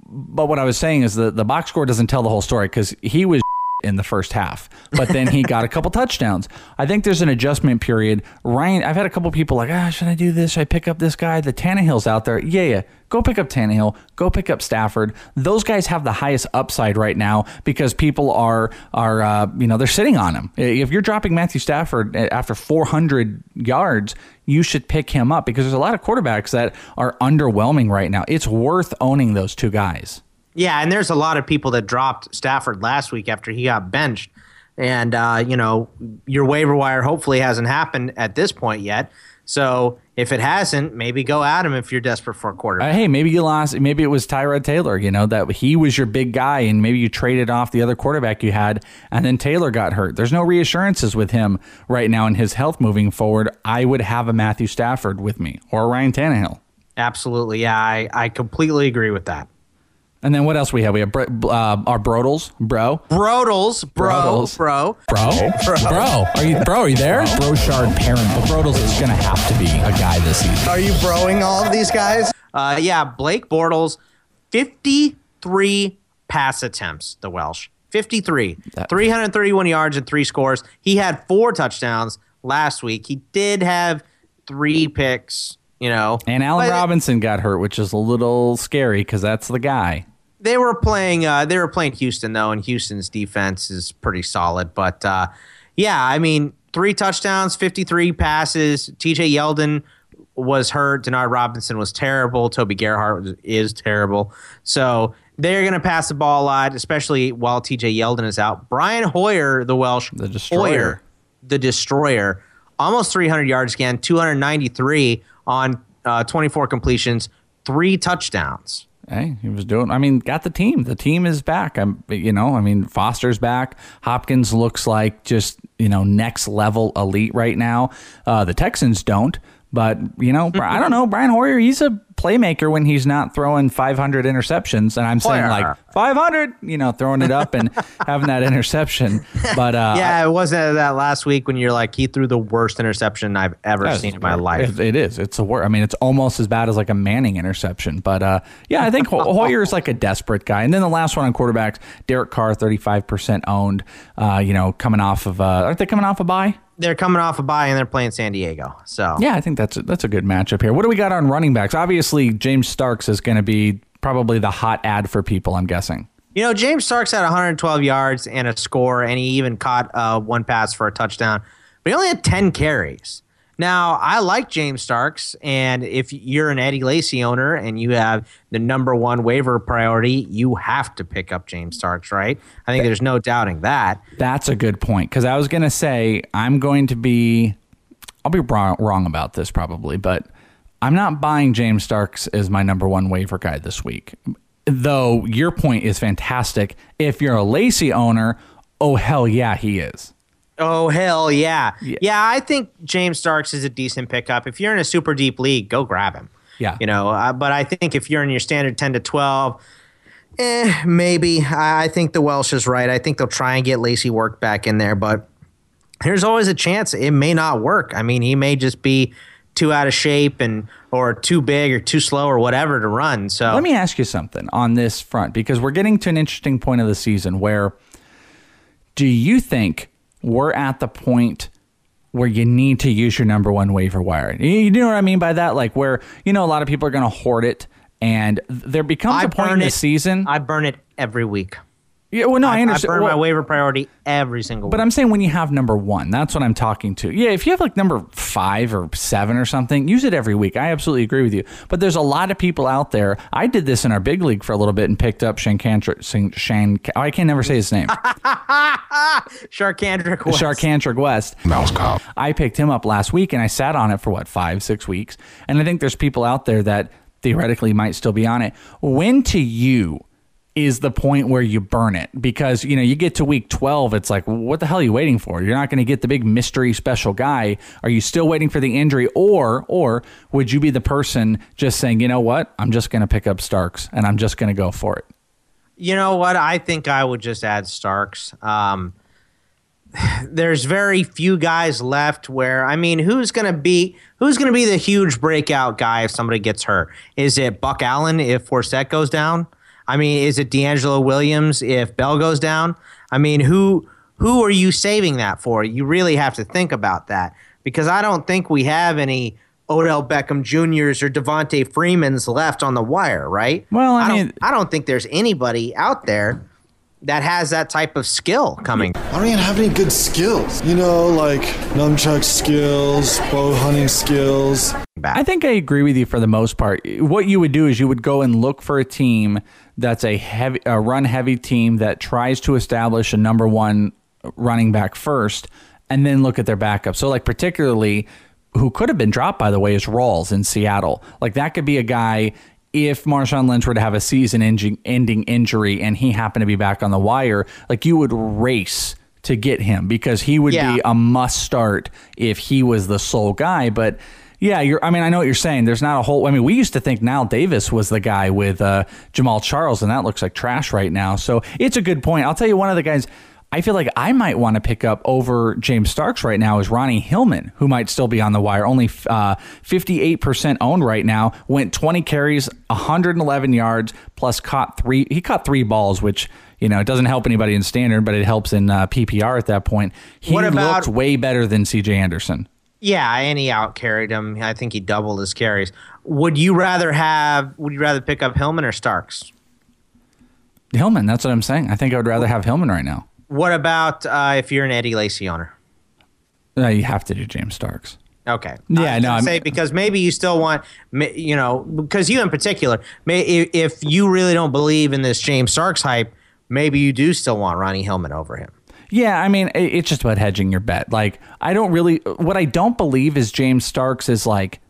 But what I was saying is that the box score doesn't tell the whole story because he was in the first half, but then he got a couple touchdowns. I think there's an adjustment period. Ryan, I've had a couple people like, ah, should I do this? Should I pick up this guy? The Tannehill's out there. Yeah, yeah. Go pick up Tannehill. Go pick up Stafford. Those guys have the highest upside right now because people are are uh, you know they're sitting on him. If you're dropping Matthew Stafford after 400 yards, you should pick him up because there's a lot of quarterbacks that are underwhelming right now. It's worth owning those two guys. Yeah, and there's a lot of people that dropped Stafford last week after he got benched. And, uh, you know, your waiver wire hopefully hasn't happened at this point yet. So if it hasn't, maybe go at him if you're desperate for a quarterback. Uh, hey, maybe you lost. Maybe it was Tyrod Taylor. You know that he was your big guy, and maybe you traded off the other quarterback you had, and then Taylor got hurt. There's no reassurances with him right now in his health moving forward. I would have a Matthew Stafford with me or Ryan Tannehill. Absolutely. Yeah, I, I completely agree with that. And then what else we have? We have Br- uh, our Brodels, bro, Brodels, bro, Brodels. bro. Bro? Bro. Are you bro, are you there? Brochard parent. But Brodels is gonna have to be a guy this season. Are you broing all of these guys? Uh, yeah, Blake Bortles, 53 pass attempts, the Welsh. 53. 331 yards and three scores. He had four touchdowns last week. He did have three picks, you know. and Allen But Robinson got hurt, which is a little scary because that's the guy. They were playing uh, they were playing Houston though, and Houston's defense is pretty solid. But uh, yeah, I mean, three touchdowns, 53 passes. TJ Yeldon was hurt. Denard Robinson was terrible. Toby Gerhart was, is terrible. So they're going to pass the ball a lot, especially while TJ Yeldon is out. Brian Hoyer, the Welsh The destroyer. Hoyer, the destroyer, almost 300 yards again, 293 on uh, 24 completions, three touchdowns. Hey, he was doing. I mean, got the team. The team is back. I'm, you know, I mean, Foster's back. Hopkins looks like just you know next level elite right now. Uh, the Texans don't, but you know, I don't know. Brian Hoyer, he's a playmaker when he's not throwing 500 interceptions, and I'm saying like 500, you know, throwing it up and having that interception. But uh, Yeah, it wasn't that last week when you're like he threw the worst interception I've ever seen in my life. It, it is. It's a word. I mean, it's almost as bad as like a Manning interception. But uh, yeah, I think Hoyer is like a desperate guy. And then the last one on quarterbacks, Derek Carr, thirty-five percent owned. Uh, you know, coming off of uh, aren't they coming off a bye? They're coming off a bye and they're playing San Diego. So Yeah, I think that's a, that's a good matchup here. What do we got on running backs? Obviously, James Starks is going to be probably the hot ad for people. I'm guessing. you know James Starks had 112 yards and a score, and he even caught uh, one pass for a touchdown, but he only had 10 carries. Now I like James Starks, and if you're an Eddie Lacy owner and you have the number one waiver priority, you have to pick up James Starks, right? I think there's no doubting that. That's a good point because I was going to say I'm going to be, I'll be wrong, wrong about this probably, but I'm not buying James Starks as my number one waiver guy this week. Though your point is fantastic. If you're a Lacy owner, oh hell yeah, he is. Oh hell yeah. yeah, I think James Starks is a decent pickup. If you're in a super deep league, go grab him. Yeah. you know. Uh, but I think if you're in your standard ten to twelve, eh, maybe. I, I think the Welsh is right. I think they'll try and get Lacy work back in there, but there's always a chance it may not work. I mean, he may just be too out of shape and or too big or too slow or whatever to run. So Let me ask you something on this front because we're getting to an interesting point of the season where do you think we're at the point where you need to use your number one waiver wire. You know what I mean by that? Like where you know a lot of people are going to hoard it, and there becomes I a point in the season. I burn it every week. Yeah, well, no, I, I understand. burn my waiver priority every single week. But week. I'm saying when you have number one, that's what I'm talking to. Yeah, if you have like number five or seven or something, use it every week. I absolutely agree with you. But there's a lot of people out there. I did this in our big league for a little bit and picked up Shankantra. Shan, oh, I can never say his name. Sharkandrick West. Sharkantrick West. Mouse cop. I picked him up last week and I sat on it for what, five, six weeks. And I think there's people out there that theoretically might still be on it. When to you is the point where you burn it? Because, you know, you get to week 12, it's like, what the hell are you waiting for? You're not going to get the big mystery special guy. Are you still waiting for the injury? Or, or would you be the person just saying, you know what? I'm just going to pick up Starks and I'm just going to go for it. You know what? I think I would just add Starks. Um, there's very few guys left where I mean, who's gonna be who's gonna be the huge breakout guy if somebody gets hurt? Is it Buck Allen if Forsett goes down? I mean, is it DeAngelo Williams if Bell goes down? I mean, who who are you saving that for? You really have to think about that because I don't think we have any Odell Beckham Juniors or Devonta Freemans left on the wire, right? Well, I don't- mean- I don't think there's anybody out there that has that type of skill coming. I don't even have any good skills. You know, like nunchuck skills, bow hunting skills. I think I agree with you for the most part. What you would do is you would go and look for a team that's a heavy, a run heavy team that tries to establish a number one running back first, and then look at their backup. So, like particularly, who could have been dropped by the way is Rawls in Seattle. Like that could be a guy. If Marshawn Lynch were to have a season ending injury and he happened to be back on the wire, like you would race to get him because he would Yeah. be a must start if he was the sole guy. But yeah, you're. I mean, I know what you're saying. There's not a whole. I mean, we used to think Knile Davis was the guy with uh, Jamaal Charles, and that looks like trash right now. So it's a good point. I'll tell you one of the guys. I feel like I might want to pick up over James Starks right now is Ronnie Hillman, who might still be on the wire. Only uh, 58% owned right now. Went 20 carries, 111 yards, plus caught three. He caught three balls, which you know it doesn't help anybody in standard, but it helps in uh, PPR at that point. He What about- looked way better than C.J. Anderson. Yeah, and he out carried him. I think he doubled his carries. Would you rather have? Would you rather pick up Hillman or Starks? Hillman, that's what I'm saying. I think I would rather have Hillman right now. What about uh, if you're an Eddie Lacy owner? Uh, you have to do James Starks. Okay. Yeah, I no, I'm- say because maybe you still want, you know, because you in particular, may, if, if you really don't believe in this James Starks hype, maybe you do still want Ronnie Hillman over him. Yeah, I mean, it's just about hedging your bet. Like, I don't really, what I don't believe is James Starks is like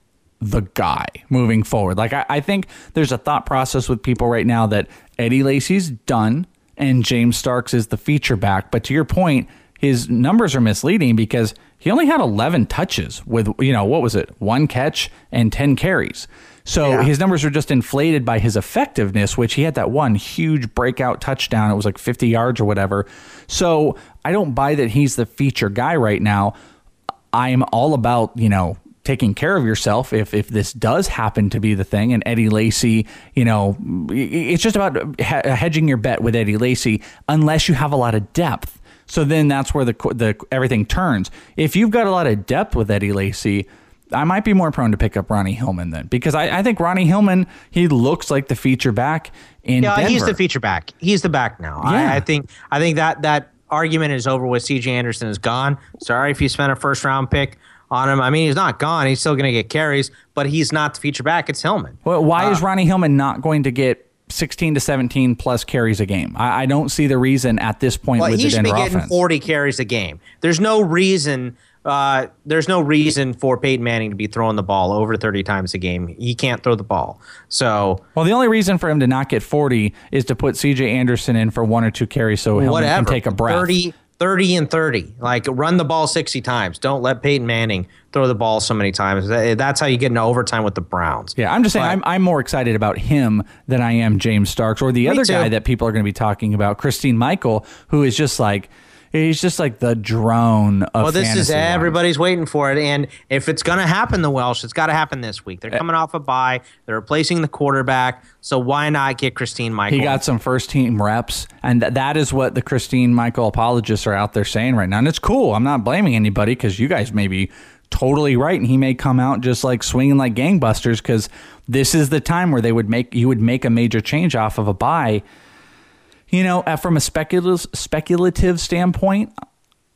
the guy moving forward. Like, I, I think there's a thought process with people right now that Eddie Lacy's done and James Starks is the feature back. But to your point, his numbers are misleading because he only had 11 touches with, you know, what was it? One catch and 10 carries. So Yeah. his numbers are just inflated by his effectiveness, which he had that one huge breakout touchdown. It was like 50 yards or whatever. So I don't buy that he's the feature guy right now. I'm all about, you know, taking care of yourself if if this does happen to be the thing and Eddie Lacy, you know, it's just about he- hedging your bet with Eddie Lacy unless you have a lot of depth. So then that's where the the everything turns. If you've got a lot of depth with Eddie Lacy, I might be more prone to pick up Ronnie Hillman then because I, I think Ronnie Hillman he looks like the feature back in Yeah, Denver. he's the feature back. He's the back now. Yeah. I, I think. I think that that argument is over with. C.J. Anderson is gone. Sorry if you spent a first round pick on him. I mean, he's not gone. He's still going to get carries, but he's not the feature back. It's Hillman. Well, why Uh, is Ronnie Hillman not going to get 16 to 17 plus carries a game? I, I don't see the reason at this point Well, with he the should be getting offense. 40 carries a game. There's no reason. Uh, there's no reason for Peyton Manning to be throwing the ball over 30 times a game. He can't throw the ball. So Well, the only reason for him to not get 40 is to put CJ Anderson in for one or two carries so Hillman can take a breath. 30, 30 and 30. Like run the ball 60 times. Don't let Peyton Manning throw the ball so many times. That's how you get into overtime with the Browns. Yeah, I'm just saying But- I'm, I'm more excited about him than I am James Starks or the other too. guy that people are going to be talking about, Christine Michael, who is just like, He's just like the drone of Well, this is everybody's waiting for it, and if it's going to happen, the Welsh, it's got to happen this week. They're coming off a bye. They're replacing the quarterback, so why not get Christine Michael? He got some first team reps, and th- that is what the Christine Michael apologists are out there saying right now. And it's cool. I'm not blaming anybody because you guys may be totally right, and he may come out just like swinging like gangbusters because this is the time where they would make you would make a major change off of a bye. You know, uh, from a speculative speculative standpoint,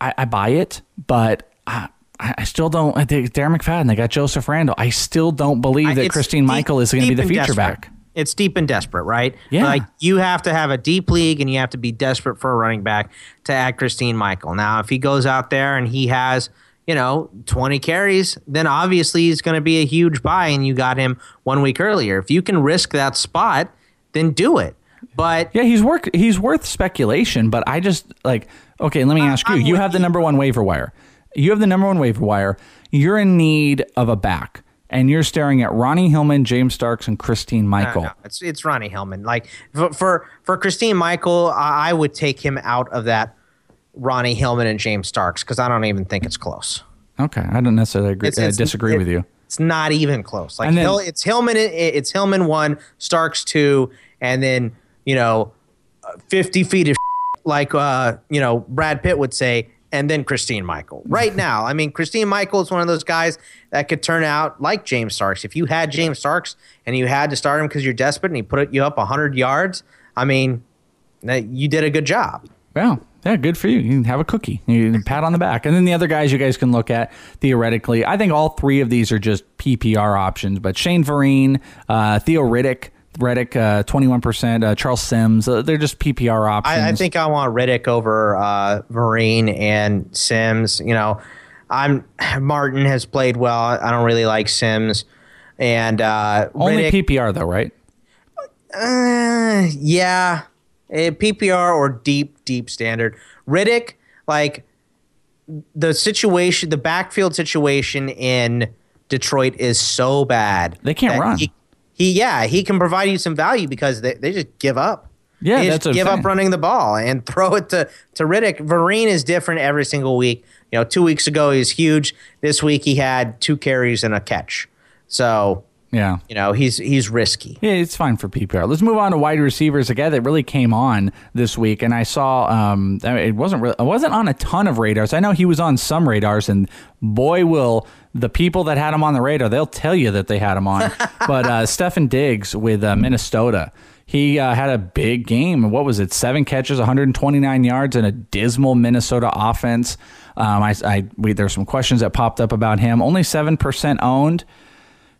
I, I buy it, but. I, I I still don't. I think Darren McFadden. They got Joseph Randle. I still don't believe that It's Christine deep- Michael is going to be the feature desperate. back. It's deep and desperate, right? Yeah. Like you have to have a deep league and you have to be desperate for a running back to add Christine Michael. Now, if he goes out there and he has, you know, 20 carries, then obviously he's going to be a huge buy and you got him one week earlier. If you can risk that spot, then do it. But Yeah, he's work. He's worth speculation, but I just like. Okay, let me ask you. I'm You have the number one waiver wire. You have the number one waiver wire. You're in need of a back, and you're staring at Ronnie Hillman, James Starks, and Christine Michael. No, no, it's it's Ronnie Hillman. Like for for, for Christine Michael, I, I would take him out of that Ronnie Hillman and James Starks because I don't even think it's close. Okay, I don't necessarily agree, It's- uh, disagree it- with you. It's not even close. Like then- Hill, it's Hillman. It's Hillman one, Starks two, and then you know, uh, fifty feet of like uh, you know Brad Pitt would say, and then Christine Michael. Right now, I mean, Christine Michael is one of those guys that could turn out like James Starks. If you had James Starks and you had to start him because you're desperate and he put you up hundred yards, I mean, you did a good job. Well, yeah, good for you. You can have a cookie. You can pat on the back. And then the other guys you guys can look at theoretically. I think all three of these are just PPR options, but Shane Vereen, uh, Theo Riddick, Riddick, uh, 21%, uh, Charles Sims, uh, they're just PPR options. I, I think I want Riddick over uh, Vereen and Sims. You know, I'm Martin has played well. I don't really like Sims, and uh, Only Riddick, PPR, though, right? uh, yeah, Eh, PPR or deep deep standard. Riddick, like the situation, the backfield situation in Detroit is so bad. They can't run. He, he, yeah, he can provide you some value because they, they just give up. Yeah, They that's just give up running the ball and throw it to to Riddick. Vereen is different every single week. You know, two weeks ago he was huge. This week he had two carries and a catch. So Yeah. you know he's he's risky. Yeah, it's fine for PPR. Let's move on to wide receivers. A guy that really came on this week, and I saw um, it wasn't really, it wasn't on a ton of radars. I know he was on some radars, and boy, will the people that had him on the radar, they'll tell you that they had him on. but uh, Stefon Diggs with uh, Minnesota, he uh, had a big game. What was it? Seven catches, 129 yards, and a dismal Minnesota offense. Um, I, I we, there's some questions that popped up about him. Only seven percent owned.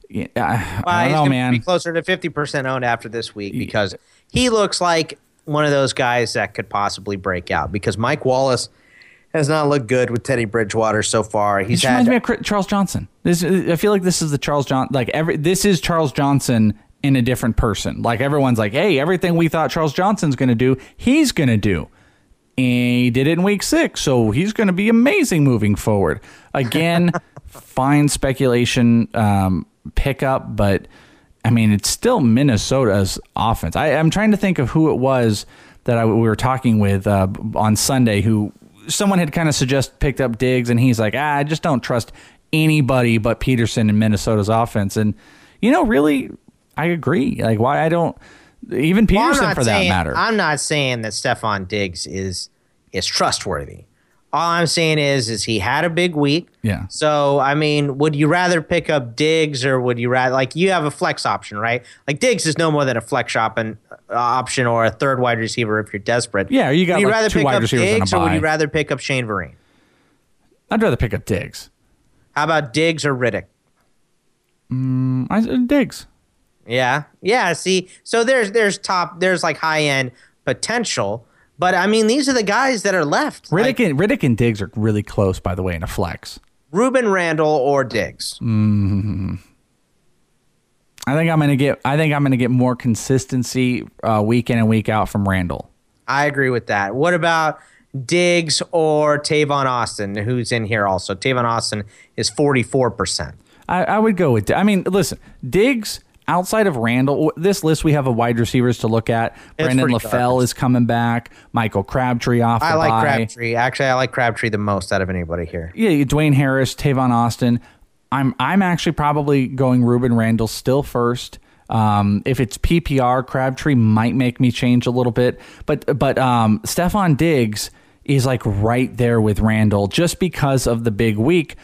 Yeah, I, Well, I don't know, man. Be closer to fifty percent owned after this week because he looks like one of those guys that could possibly break out. Because Mike Wallace has not looked good with Teddy Bridgewater so far. He's This reminds me of Charles Johnson. This I feel like this is the Charles John like every this is Charles Johnson in a different person. Like everyone's like, hey, everything we thought Charles Johnson's going to do, he's going to do. And he did it in week six, so he's going to be amazing moving forward. Again, fine speculation um, pickup, but I mean it's still Minnesota's offense. I, I'm trying to think of who it was that I, we were talking with uh, on Sunday who someone had kind of suggest picked up Diggs, and he's like, ah, I just don't trust anybody but Peterson in Minnesota's offense. And you know, really, I agree. Like, why I don't even Peterson not for that matter. I'm not saying that Stefon Diggs is is trustworthy. All I'm saying is is he had a big week. Yeah. So I mean, would you rather pick up Diggs or would you rather like you have a flex option, right? Like Diggs is no more than a flex shopping uh, option or a third wide receiver if you're desperate. Yeah, you got, Would you like, rather two pick wide up receivers Diggs or would you rather pick up Shane Vereen? I'd rather pick up Diggs. How about Diggs or Riddick? I, Diggs. Yeah, yeah. See, so there's there's top there's like high end potential, but I mean these are the guys that are left. Riddick Like and Riddick and Diggs are really close, by the way, in a flex. Rueben Randle or Diggs. Mm. I think I'm gonna get. I think I'm gonna get more consistency uh, week in and week out from Randall. I agree with that. What about Diggs or Tavon Austin, who's in here also? Tavon Austin is 44%. I, I would go with. I mean, listen, Diggs outside of Randle, this list we have of wide receivers to look at. It's Brandon LaFell is coming back. Michael Crabtree off the I like bye. Crabtree. Actually, I like Crabtree the most out of anybody here. Yeah, Dwayne Harris, Tavon Austin. I'm I'm actually probably going Rueben Randle still first. Um, if it's PPR, Crabtree might make me change a little bit, but but um, Stefon Diggs is like right there with Randall just because of the big week.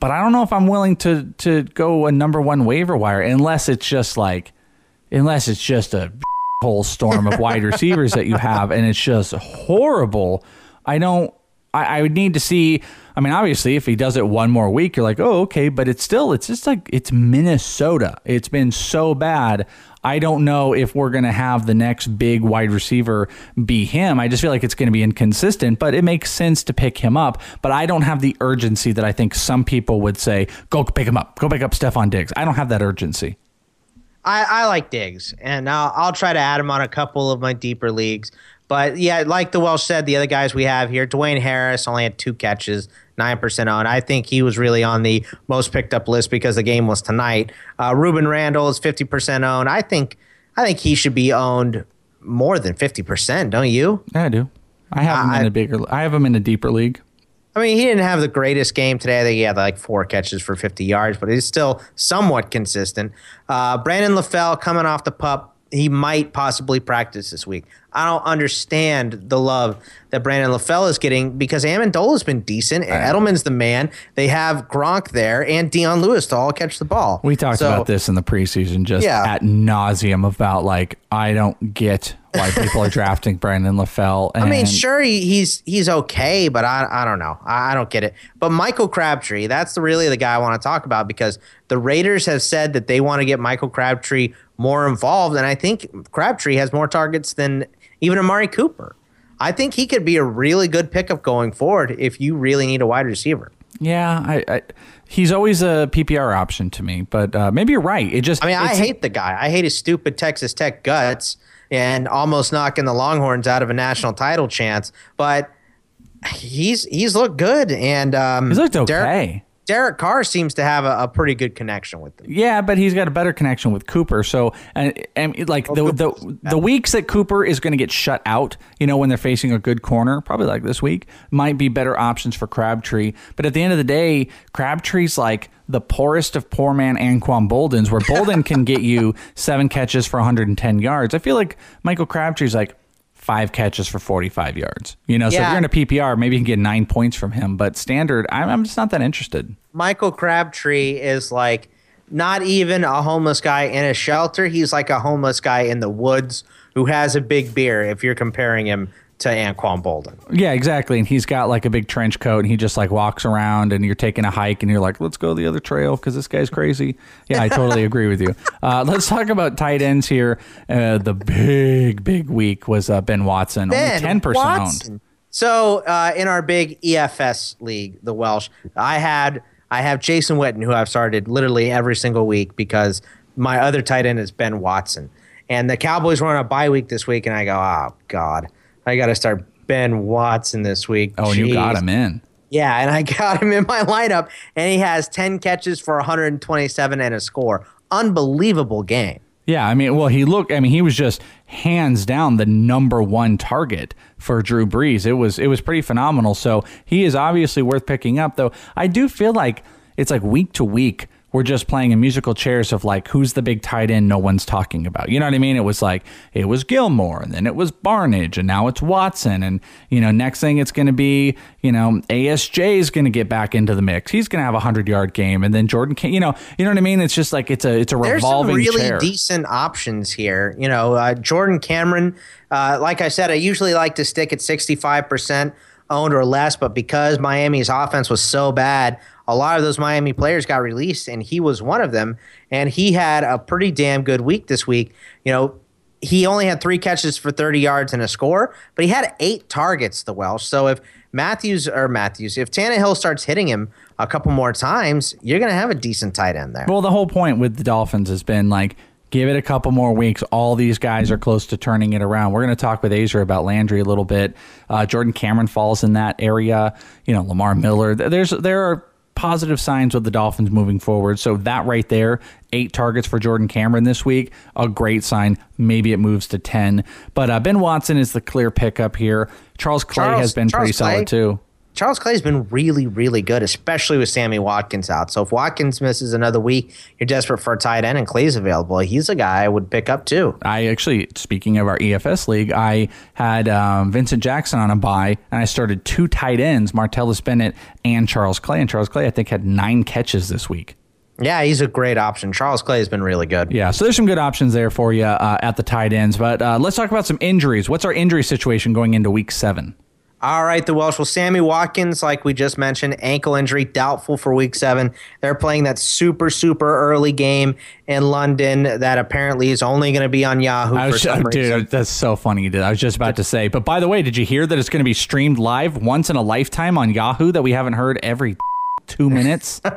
But I don't know if I'm willing to to go a number one waiver wire unless it's just like unless it's just a whole storm of wide receivers that you have and it's just horrible. I don't I, I would need to see I mean obviously if he does it one more week you're like, "Oh, okay," but it's still it's just like it's Minnesota. It's been so bad. I don't know if we're going to have the next big wide receiver be him. I just feel like it's going to be inconsistent, but it makes sense to pick him up. But I don't have the urgency that I think some people would say, go pick him up, go pick up Stefon Diggs. I don't have that urgency. I, I like Diggs, and I'll, I'll try to add him on a couple of my deeper leagues. But yeah, like the Welsh said, the other guys we have here, Dwayne Harris only had two catches, nine percent owned. I think he was really on the most picked up list because the game was tonight. Uh, Rueben Randle is fifty percent owned. I think I think he should be owned more than fifty percent. Don't you? Yeah, I do. I have him in a bigger. I have him in a deeper league. I mean, he didn't have the greatest game today. I think he had like four catches for 50 yards, but he's still somewhat consistent. Uh, Brandon LaFell coming off the pup, he might possibly practice this week. I don't understand the love that Brandon LaFell is getting because Amendola's been decent. Edelman's the man. They have Gronk there and Dion Lewis to all catch the ball. We talked So- about this in the preseason, just Yeah. at nauseum about like I don't get why people are drafting Brandon LaFell. I mean, sure, he, he's he's okay, but I, I don't know. I, I don't get it. But Michael Crabtree, that's the, really the guy I want to talk about because the Raiders have said that they want to get Michael Crabtree more involved, and I think Crabtree has more targets than even Amari Cooper. I think he could be a really good pickup going forward if you really need a wide receiver. Yeah, I, I he's always a PPR option to me, but uh, maybe you're right. It just I mean, I hate the guy. I hate his stupid Texas Tech guts and almost knocking the Longhorns out of a national title chance. But he's he's looked good, and um, He's looked okay. Derek, Derek Carr seems to have a, a pretty good connection with them. Yeah, but he's got a better connection with Cooper. So, and, and like the the the weeks that Cooper is going to get shut out, you know, when they're facing a good corner, probably like this week, might be better options for Crabtree. But at the end of the day, Crabtree's like the poorest of poor man Anquan Boldin's, where Bolden can get you seven catches for 110 yards. I feel like Michael Crabtree's like five catches for 45 yards. You know, so if you're in a PPR, maybe you can get nine points from him. But standard, I'm, I'm just not that interested. Michael Crabtree is like not even a homeless guy in a shelter. He's like a homeless guy in the woods who has a big beer. If you're comparing him to Anquan Boldin. Yeah, exactly. And he's got like a big trench coat and he just like walks around and you're taking a hike and you're like, let's go the other trail because this guy's crazy. Yeah, I totally agree with you. Uh, let's talk about tight ends here. Uh, the big, big week was uh, Ben Watson, Ben only 10% Watson. owned. So uh, in our big EFS league, the Welsh, I had I have Jason Witten, who I've started literally every single week because my other tight end is Ben Watson, and the Cowboys were on a bye week this week, and I go, oh God, I got to start Ben Watson this week. Oh, and you got him in. Yeah, and I got him in my lineup, and he has ten catches for 127 and a score. Unbelievable game. Yeah, I mean, well, he looked. I mean, he was just hands down the number one target for Drew Brees. It was it was pretty phenomenal. So he is obviously worth picking up. Though I do feel like it's like week to week. We're just playing in musical chairs of like who's the big tight end no one's talking about. You know what I mean? It was like it was Gillmore and then it was Barnidge and now it's Watson and you know next thing it's going to be you know ASJ is going to get back into the mix. He's going to have a hundred yard game and then Jordan can you know you know what I mean? It's just like it's a it's a revolving There's some really chair. decent options here. You know, uh, Jordan Cameron. Uh, like I said, I usually like to stick at 65% owned or less, but because Miami's offense was so bad, a lot of those Miami players got released, and he was one of them. And he had a pretty damn good week this week. You know, he only had three catches for 30 yards and a score, but he had eight targets, the Welsh. So if Matthews or Matthews, if Tannehill starts hitting him a couple more times, you're going to have a decent tight end there. Well, the whole point with the Dolphins has been like, give it a couple more weeks. All these guys are close to turning it around. We're going to talk with Aizer about Landry a little bit. Uh, Jordan Cameron falls in that area. You know, Lamar Miller. There's there are positive signs with the Dolphins moving forward. So that right there, eight targets for Jordan Cameron this week, a great sign. Maybe it moves to 10. But uh, Ben Watson is the clear pickup here. Charles Clay Charles- has been Charles pretty solid too. Charles Clay's been really, really good, especially with Sammy Watkins out. So if Watkins misses another week, you're desperate for a tight end and Clay's available. He's a guy I would pick up too. I actually, speaking of our EFS league, I had um, Vincent Jackson on a bye, and I started two tight ends, Martellus Bennett and Charles Clay. And Charles Clay, I think, had nine catches this week. Yeah, he's a great option. Charles Clay has been really good. Yeah, so there's some good options there for you uh, at the tight ends. But uh, let's talk about some injuries. What's our injury situation going into week seven? All right, the Welsh. Well, Sammy Watkins, like we just mentioned, ankle injury, doubtful for week seven. They're playing that super, super early game in London that apparently is only going to be on Yahoo I for some reason. dude, that's so funny. Dude. I was just about to say. But by the way, did you hear that it's going to be streamed live once in a lifetime on Yahoo that we haven't heard every two minutes?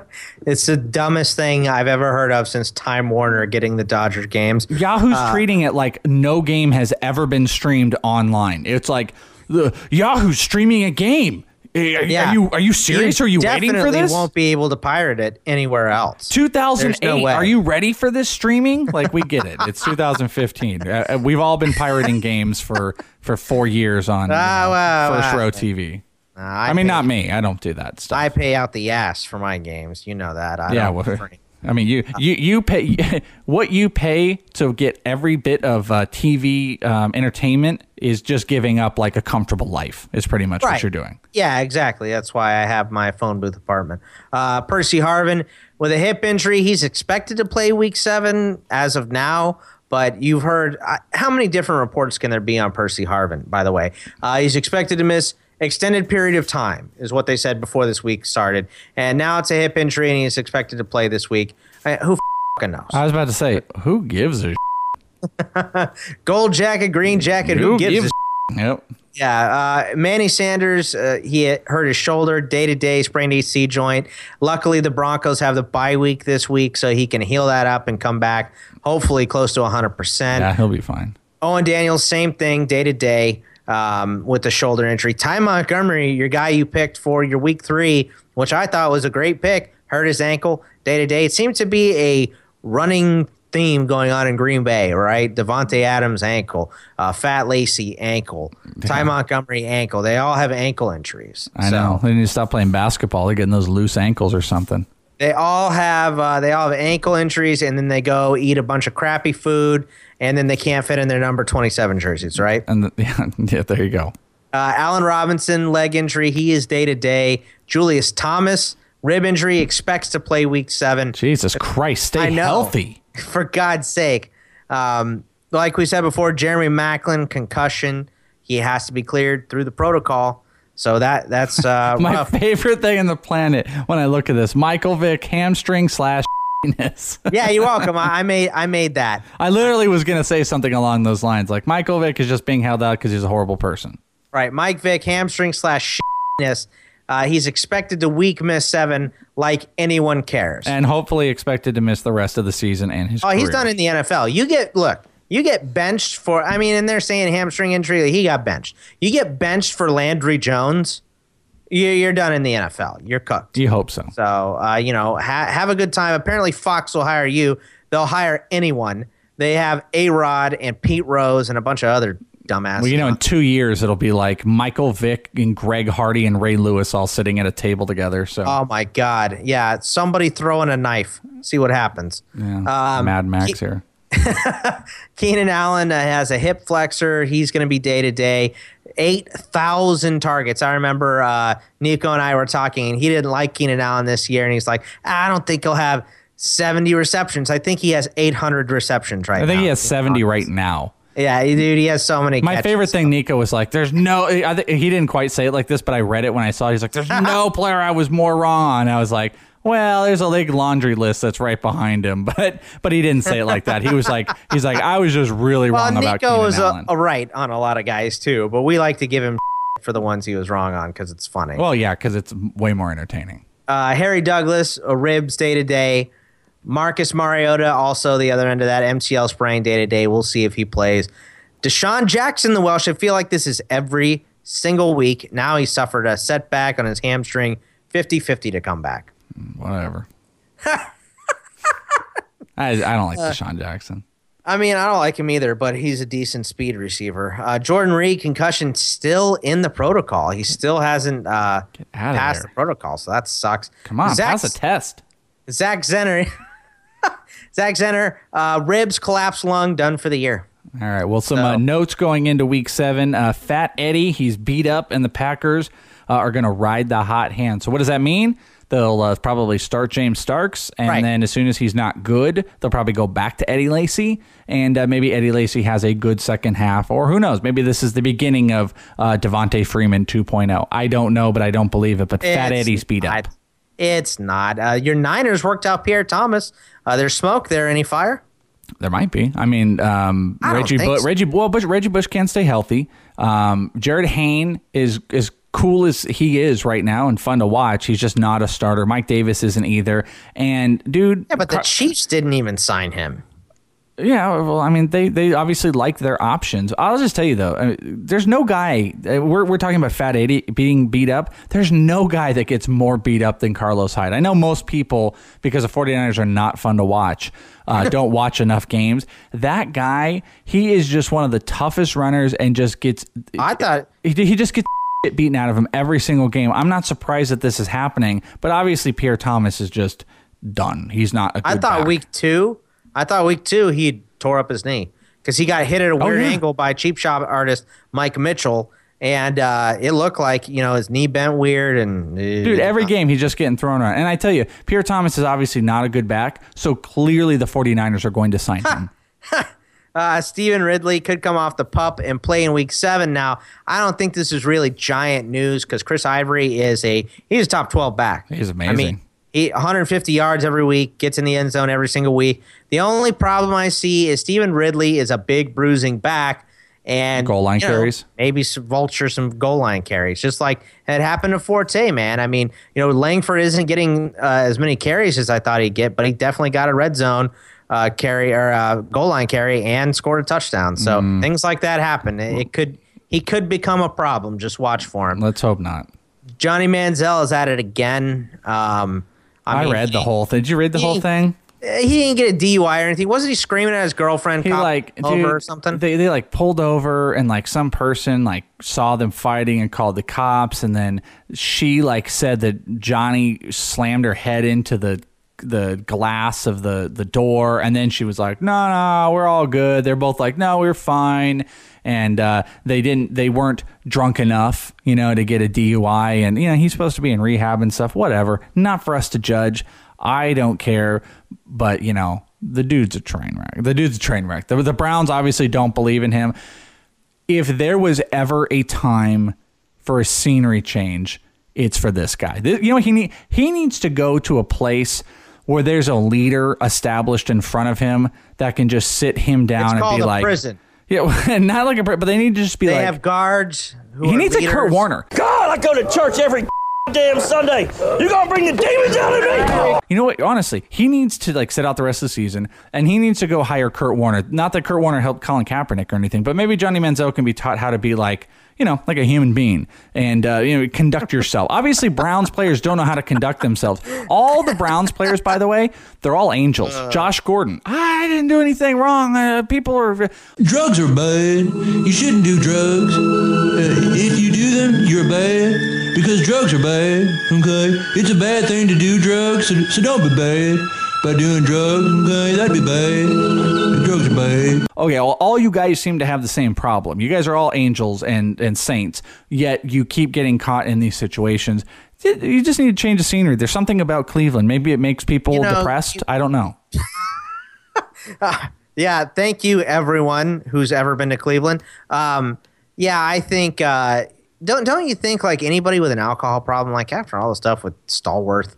It's the dumbest thing I've ever heard of since Time Warner getting the Dodgers games. Yahoo's Uh, treating it like no game has ever been streamed online. It's like the Yahoo's streaming a game. Eh, Are, are you are you serious? are you waiting for this? won't be able to pirate it anywhere else. 2008. No are you ready for this streaming? Like we get it. It's 2015. Uh, uh, we've all been pirating games for for four years on you Ah, know, well, first well, row TV. Uh, I, mean, pay- not me. I don't do that stuff. I pay out the ass for my games. You know that. I yeah, don't well. I mean, you you you pay what you pay to get every bit of uh, TV um, entertainment is just giving up like a comfortable life. Is pretty much what you're doing. Yeah, exactly. That's why I have my phone booth apartment. Uh, Percy Harvin with a hip injury, he's expected to play week seven as of now. But you've heard uh, how many different reports can there be on Percy Harvin? By the way, uh, he's expected to miss extended period of time, is what they said before this week started. And now it's a hip injury, and he's expected to play this week. Uh, who f- knows? I was about to say, who gives a Gold jacket, green jacket. Who, gives, a Yep. Yeah, uh, Manny Sanders, uh, he hurt his shoulder day to day, sprained AC joint. Luckily, the Broncos have the bye week this week, so he can heal that up and come back, hopefully close to 100%. Yeah, he'll be fine. Owen Daniels, same thing, day to day um, with the shoulder injury. Ty Montgomery, your guy you picked for your week three, which I thought was a great pick, hurt his ankle day to day. It seemed to be a running theme going on in Green Bay, right? Davante Adams ankle, uh, Fat Lacy ankle, Ty Montgomery ankle. They all have ankle injuries. I So know. They need to stop playing basketball. They're getting those loose ankles or something. They all have uh, they all have ankle injuries, and then they go eat a bunch of crappy food, and then they can't fit in their number twenty seven jerseys, right? And the, yeah, yeah, there you go. Uh, Allen Robinson, leg injury. He is day to day. Julius Thomas, rib injury, expects to play week seven. Jesus Christ, stay healthy. For God's sake. Um, like we said before, Jeremy Maclin, concussion. He has to be cleared through the protocol. So that that's uh, My rough. favorite thing in the planet when I look at this: Michael Vick hamstring slash. yeah, you're welcome. I, I made I made that. I literally was gonna say something along those lines, like Michael Vick is just being held out because he's a horrible person. Right, Mike Vick, hamstring slash shitness. Uh, he's expected to week miss seven, like anyone cares. and hopefully expected to miss the rest of the season and his. Oh, he's done in the NFL. You get look, you get benched for. I mean, and they're saying hamstring injury. He got benched. You get benched for Landry Jones. You- You're done in the NFL. You're cooked. Do you hope so. So uh, you know, ha- have a good time. Apparently, Fox will hire you. They'll hire anyone. They have A Rod and Pete Rose and a bunch of other dumbasses. Well, you know, in two years it'll be like Michael Vick and Greg Hardy and Ray Lewis all sitting at a table together. So Oh my God! Yeah, somebody throwing a knife. See what happens. yeah, um, Mad Max Ke- here. Keenan Allen uh, has a hip flexor. He's going to be day to day. 8,000 targets. I remember uh, Nico and I were talking, and he didn't like Keenan Allen this year. And he's like, I don't think he'll have 70 receptions. I think he has 800 receptions right now. I think now. he has seventy right now. Yeah, dude, he has so many. My catches. favorite thing, Nico, was like, "There's no." I th- he didn't quite say it like this, but I read it when I saw it. He's like, "There's no player I was more wrong on." I was like, "Well, there's a big laundry list that's right behind him," but but he didn't say it like that. He was like, "He's like, I was just really Well, wrong about Nico Keenan was a, Allen." a right on a lot of guys, too, but we like to give him for the ones he was wrong on because it's funny. well, yeah, because it's way more entertaining. Uh, Harry Douglas, a ribs day to day. Marcus Mariota, also the other end of that MCL sprain day to day. We'll see if he plays. DeSean Jackson, the Welsh. I feel like this is every single week. Now he suffered a setback on his hamstring. 50 50 to come back. Whatever. I, I don't like Uh, DeSean Jackson. I mean, I don't like him either, but he's a decent speed receiver. Uh, Jordan Reed concussion still in the protocol. He still hasn't uh, passed there. the protocol, so that sucks. Come on, Zach, pass a test. Zach Zenner, Zach Zenner, uh, ribs, collapsed lung, done for the year. All right. Well, some uh, notes going into week seven. Uh, Fat Eddie, he's beat up, and the Packers uh, are going to ride the hot hand. So, what does that mean? They'll uh, probably start James Starks, and Right. then as soon as he's not good, they'll probably go back to Eddie Lacy, and uh, maybe Eddie Lacy has a good second half, or who knows? Maybe this is the beginning of uh, Devonta Freeman 2.0. I don't know, but I don't believe it. But Fat It's Eddie's beat up. It's not. Uh, your Niners worked out Pierre Thomas. Uh, there's smoke there. Any fire? There might be. I mean, um, I Reggie, Bu- so. Reggie, well, Bush, Reggie Bush can't stay healthy. Um, Jarryd Hayne is as cool as he is right now and fun to watch. He's just not a starter. Mike Davis isn't either. And dude, Yeah, but the Chiefs didn't even sign him. yeah, well, I mean, they they obviously like their options. I'll just tell you though, uh, there's no guy. uh, We're we're talking about Fat Eddie being beat up. There's no guy that gets more beat up than Carlos Hyde. I know most people because the 49ers are not fun to watch. Uh, don't watch enough games. That guy, he is just one of the toughest runners and just gets. I thought he, he just gets beaten out of him every single game. I'm not surprised that this is happening, but obviously Pierre Thomas is just done. He's not a good I thought back. week two. I thought week two he tore up his knee because he got hit at a Oh, weird yeah. angle by cheap shop artist Mike Mitchell, and uh, it looked like you know his knee bent weird and Dude, every game he's just getting thrown around. And I tell you, Pierre Thomas is obviously not a good back, so clearly the 49ers are going to sign him. Uh, Stevan Ridley could come off the pup and play in week seven. Now, I don't think this is really giant news because Chris Ivory is a he's a top twelve back. He's amazing. I mean, he 150 yards every week, gets in the end zone every single week. The only problem I see is Stevan Ridley is a big bruising back and Goal line you know, carries. maybe some vulture some goal line carries, just like it happened to Forte. Man, I mean, you know, Langford isn't getting uh, as many carries as I thought he'd get, but he definitely got a red zone uh, carry or uh, goal line carry and scored a touchdown. So Mm. things like that happen. It, it could he could become a problem. Just watch for him. Let's hope not. Johnny Manziel is at it again. Um, I, I, mean, read the whole thing. Did you read the whole thing? He didn't get a DUI or anything. Wasn't he screaming at his girlfriend? He like over dude, or something. They they like pulled over and like some person like saw them fighting and called the cops and then she like said that Johnny slammed her head into the the glass of the the door and then she was like no no we're all good. They're both like no we're fine. And uh, they didn't they weren't drunk enough you know to get a DUI and you know he's supposed to be in rehab and stuff whatever. Not for us to judge. I don't care but you know the dude's a train wreck. The dude's a train wreck. The, the Browns obviously don't believe in him. If there was ever a time for a scenery change, it's for this guy. You know, he need, he needs to go to a place where there's a leader established in front of him that can just sit him down It's and called be a like, prison. yeah, not like a, pri- but they need to just be They like, They have guards. Who he are needs a Kurt. Warner. God, I go to church every damn Sunday. You gonna bring the demons out of me? You know what? Honestly, he needs to like sit out the rest of the season, and he needs to go hire Kurt Warner. Not that Kurt Warner helped Colin Kaepernick or anything, but maybe Johnny Manziel can be taught how to be like, you know, like a human being and uh, you know conduct yourself. Obviously, Browns players don't know how to conduct themselves. All the Browns players, by the way, they're all angels. Josh Gordon, I didn't do anything wrong. Uh, people are. Drugs are bad. You shouldn't do drugs. Uh, if you do them, you're bad because drugs are bad. Okay, it's a bad thing to do drugs, so, so don't be bad by doing drugs. Okay, that'd be bad. Drugs are bad. Okay, well, all you guys seem to have the same problem. You guys are all angels and, and saints, yet you keep getting caught in these situations. You just need to change the scenery. There's something about Cleveland. Maybe it makes people You know, depressed. I don't know. Yeah, thank you everyone who's ever been to Cleveland. Um, yeah, I think uh, don't don't you think like anybody with an alcohol problem, like after all the stuff with Stallworth,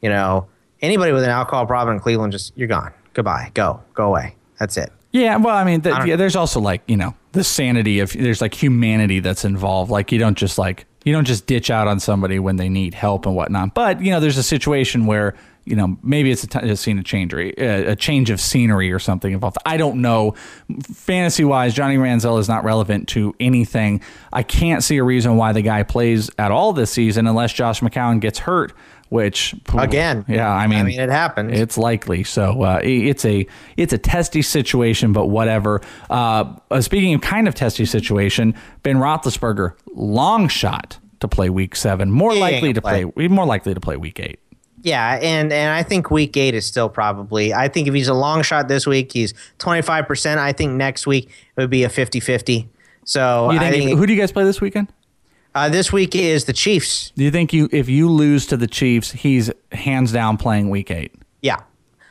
you know, anybody with an alcohol problem in Cleveland, just you're gone, goodbye, go, go away. That's it. Yeah, well, I mean, th- I yeah, there's also like you know the sanity of there's like humanity that's involved. Like you don't just like you don't just ditch out on somebody when they need help and whatnot. But you know, there's a situation where you know, maybe it's a, t- a scene of change, a, uh, a change of scenery or something involved. I don't know. Fantasy wise, Johnny Manziel is not relevant to anything. I can't see a reason why the guy plays at all this season unless Josh McCown gets hurt. Which Again. yeah, I mean, I mean, it happens. It's likely. So uh, it's a it's a testy situation, but whatever. Uh, uh, speaking of kind of testy situation, Ben Roethlisberger, long shot to play Week Seven, more He likely to gonna play, more likely to play Week Eight. Yeah, and and I think week eight is still probably. I think if he's a long shot this week, he's twenty five percent. I think next week it would be a 50-50. So think, think who do you guys play this weekend? Uh, this week is the Chiefs. Do you think you if you lose to the Chiefs, he's hands down playing Week Eight? Yeah.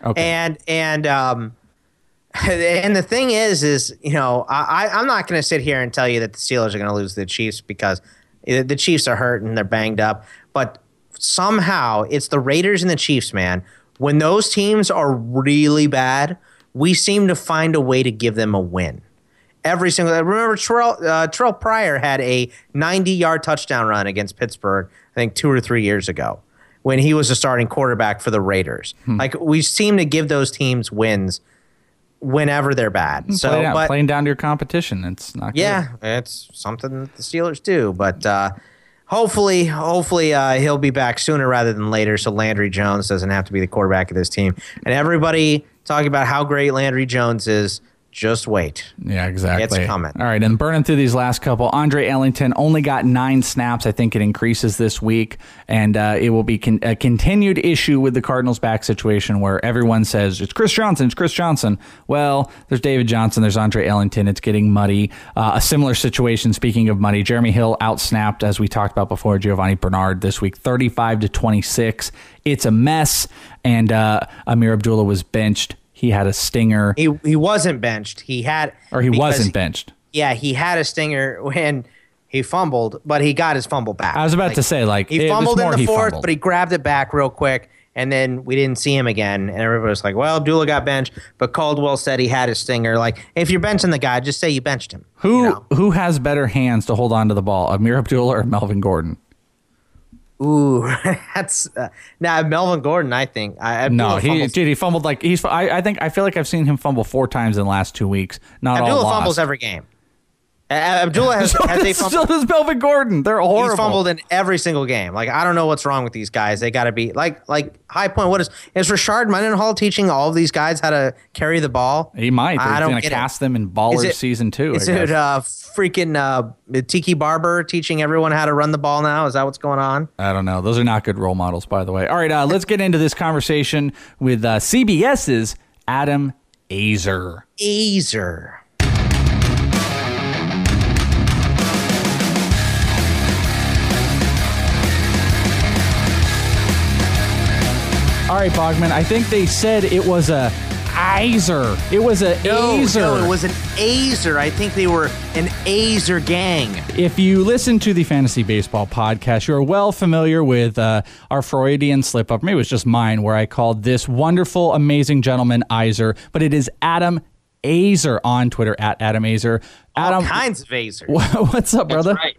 Okay. And and um and the thing is is you know I I'm not going to sit here and tell you that the Steelers are going to lose to the Chiefs because the Chiefs are hurt and they're banged up, but somehow it's the Raiders and the Chiefs, man. When those teams are really bad, we seem to find a way to give them a win. Every single. Remember, Terrell, uh, Terrell Pryor had a 90-yard touchdown run against Pittsburgh. I think two or three years ago, when he was a starting quarterback for the Raiders. Hmm. Like we seem to give those teams wins whenever they're bad. So, Play down- but playing down to your competition, it's not. good. yeah, it's something that the Steelers do. But uh, hopefully, hopefully uh, he'll be back sooner rather than later, so Landry Jones doesn't have to be the quarterback of this team. And everybody talking about how great Landry Jones is. Just wait. Yeah, exactly. It's coming. All right, and burning through these last couple, Andre Ellington only got nine snaps. I think it increases this week, and uh, it will be con- a continued issue with the Cardinals' back situation where everyone says it's Chris Johnson, it's Chris Johnson. Well, there's David Johnson, there's Andre Ellington. It's getting muddy. Uh, a similar situation. Speaking of muddy, Jeremy Hill outsnapped, as we talked about before, Giovani Bernard this week, 35 to 26. It's a mess, and uh, Ameer Abdullah was benched. He had a stinger, He he wasn't benched. He had or he wasn't benched. Yeah, he had a stinger when he fumbled, but he got his fumble back. I was about to say, like, he fumbled in more the fourth, but he grabbed it back real quick, and then we didn't see him again. And everybody was like, "Well, Abdullah got benched," but Caldwell said he had a stinger. Like, if you're benching the guy, just say you benched him. Who who has better hands to hold on to the ball, Ameer Abdullah or Melvin Gordon? Ooh, that's uh, now Melvin Gordon. I think. I, No, he fumbles, dude, he fumbled like he's. I, I think I feel like I've seen him fumble four times in the last two weeks. Not all Abdullah lost. fumbles every game. Abdullah has, has a so does Melvin Gordon. They're horrible. He's fumbled in every single game. Like I don't know what's wrong with these guys. They got to be like like High Point. What is is Rashard Mendenhall teaching all of these guys how to carry the ball? He might. They're I don't going to get it. cast them in Baller it- season two. Is I it uh, freaking uh, Tiki Barber teaching everyone how to run the ball now? Is that what's going on? I don't know. Those are not good role models, by the way. All right, uh, let's get into this conversation with uh, CBS's Adam Aizer. Aizer. All right, Bogman. I think they said it was a Aizer. It was a No, Aizer. no, it was an Aizer. I think they were an Aizer gang. If you listen to the Fantasy Baseball podcast, you're well familiar with uh, our Freudian slip up. Maybe it was just mine where I called this wonderful, amazing gentleman Iser, but it is Adam Aizer on Twitter at Adam Aizer. Adam, All kinds of Aizer. what's up, brother? right.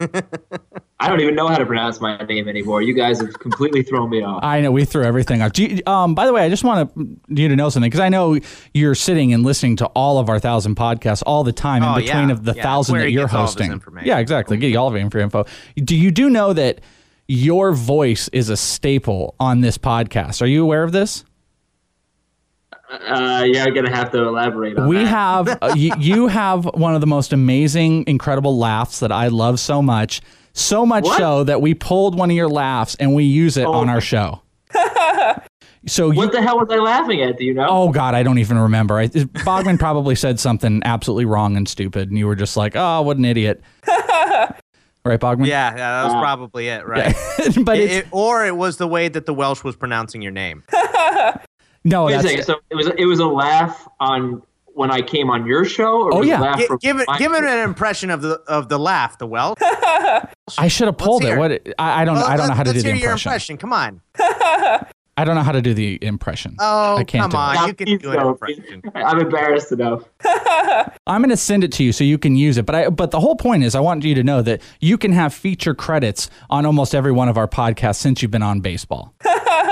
I don't even know how to pronounce my name anymore. You guys have completely thrown me off. I know we threw everything off. Do you, um, by the way, I just want to, you to know something because I know you're sitting and listening to all of our thousand podcasts all the time Oh, in between yeah. of the Yeah, thousand that you're gets all of his hosting. Yeah, exactly. Get you all of your info. Do you do know that your voice is a staple on this podcast? Are you aware of this? Uh, yeah, I'm gonna have to elaborate on We that. have uh, you, you have one of the most amazing, incredible laughs that I love so much. So much What? so that we pulled one of your laughs and we use it on our show. So you, What the hell was I laughing at? Do you know? Oh God, I don't even remember. I, Bogman probably said something absolutely wrong and stupid, and you were just like, "Oh, what an idiot!" right, Bogman? Yeah, yeah, that was Uh, probably it, right? but It- it- or it was the way that the Welsh was pronouncing your name. No, Wait a that's second. So it was it was a laugh on when I came on your show, or Oh, was yeah. it a laugh Gi- from give it, give it an impression of the of the laugh, the well. I should have pulled it. What I, I don't I don't know how to do Let's the hear your impression. impression. Come on. I don't know how to do the impression. Oh, I can't come do it. on. You can do an impression. I'm embarrassed enough. I'm going to send it to you so you can use it. But I but the whole point is I want you to know that you can have feature credits on almost every one of our podcasts since you've been on baseball.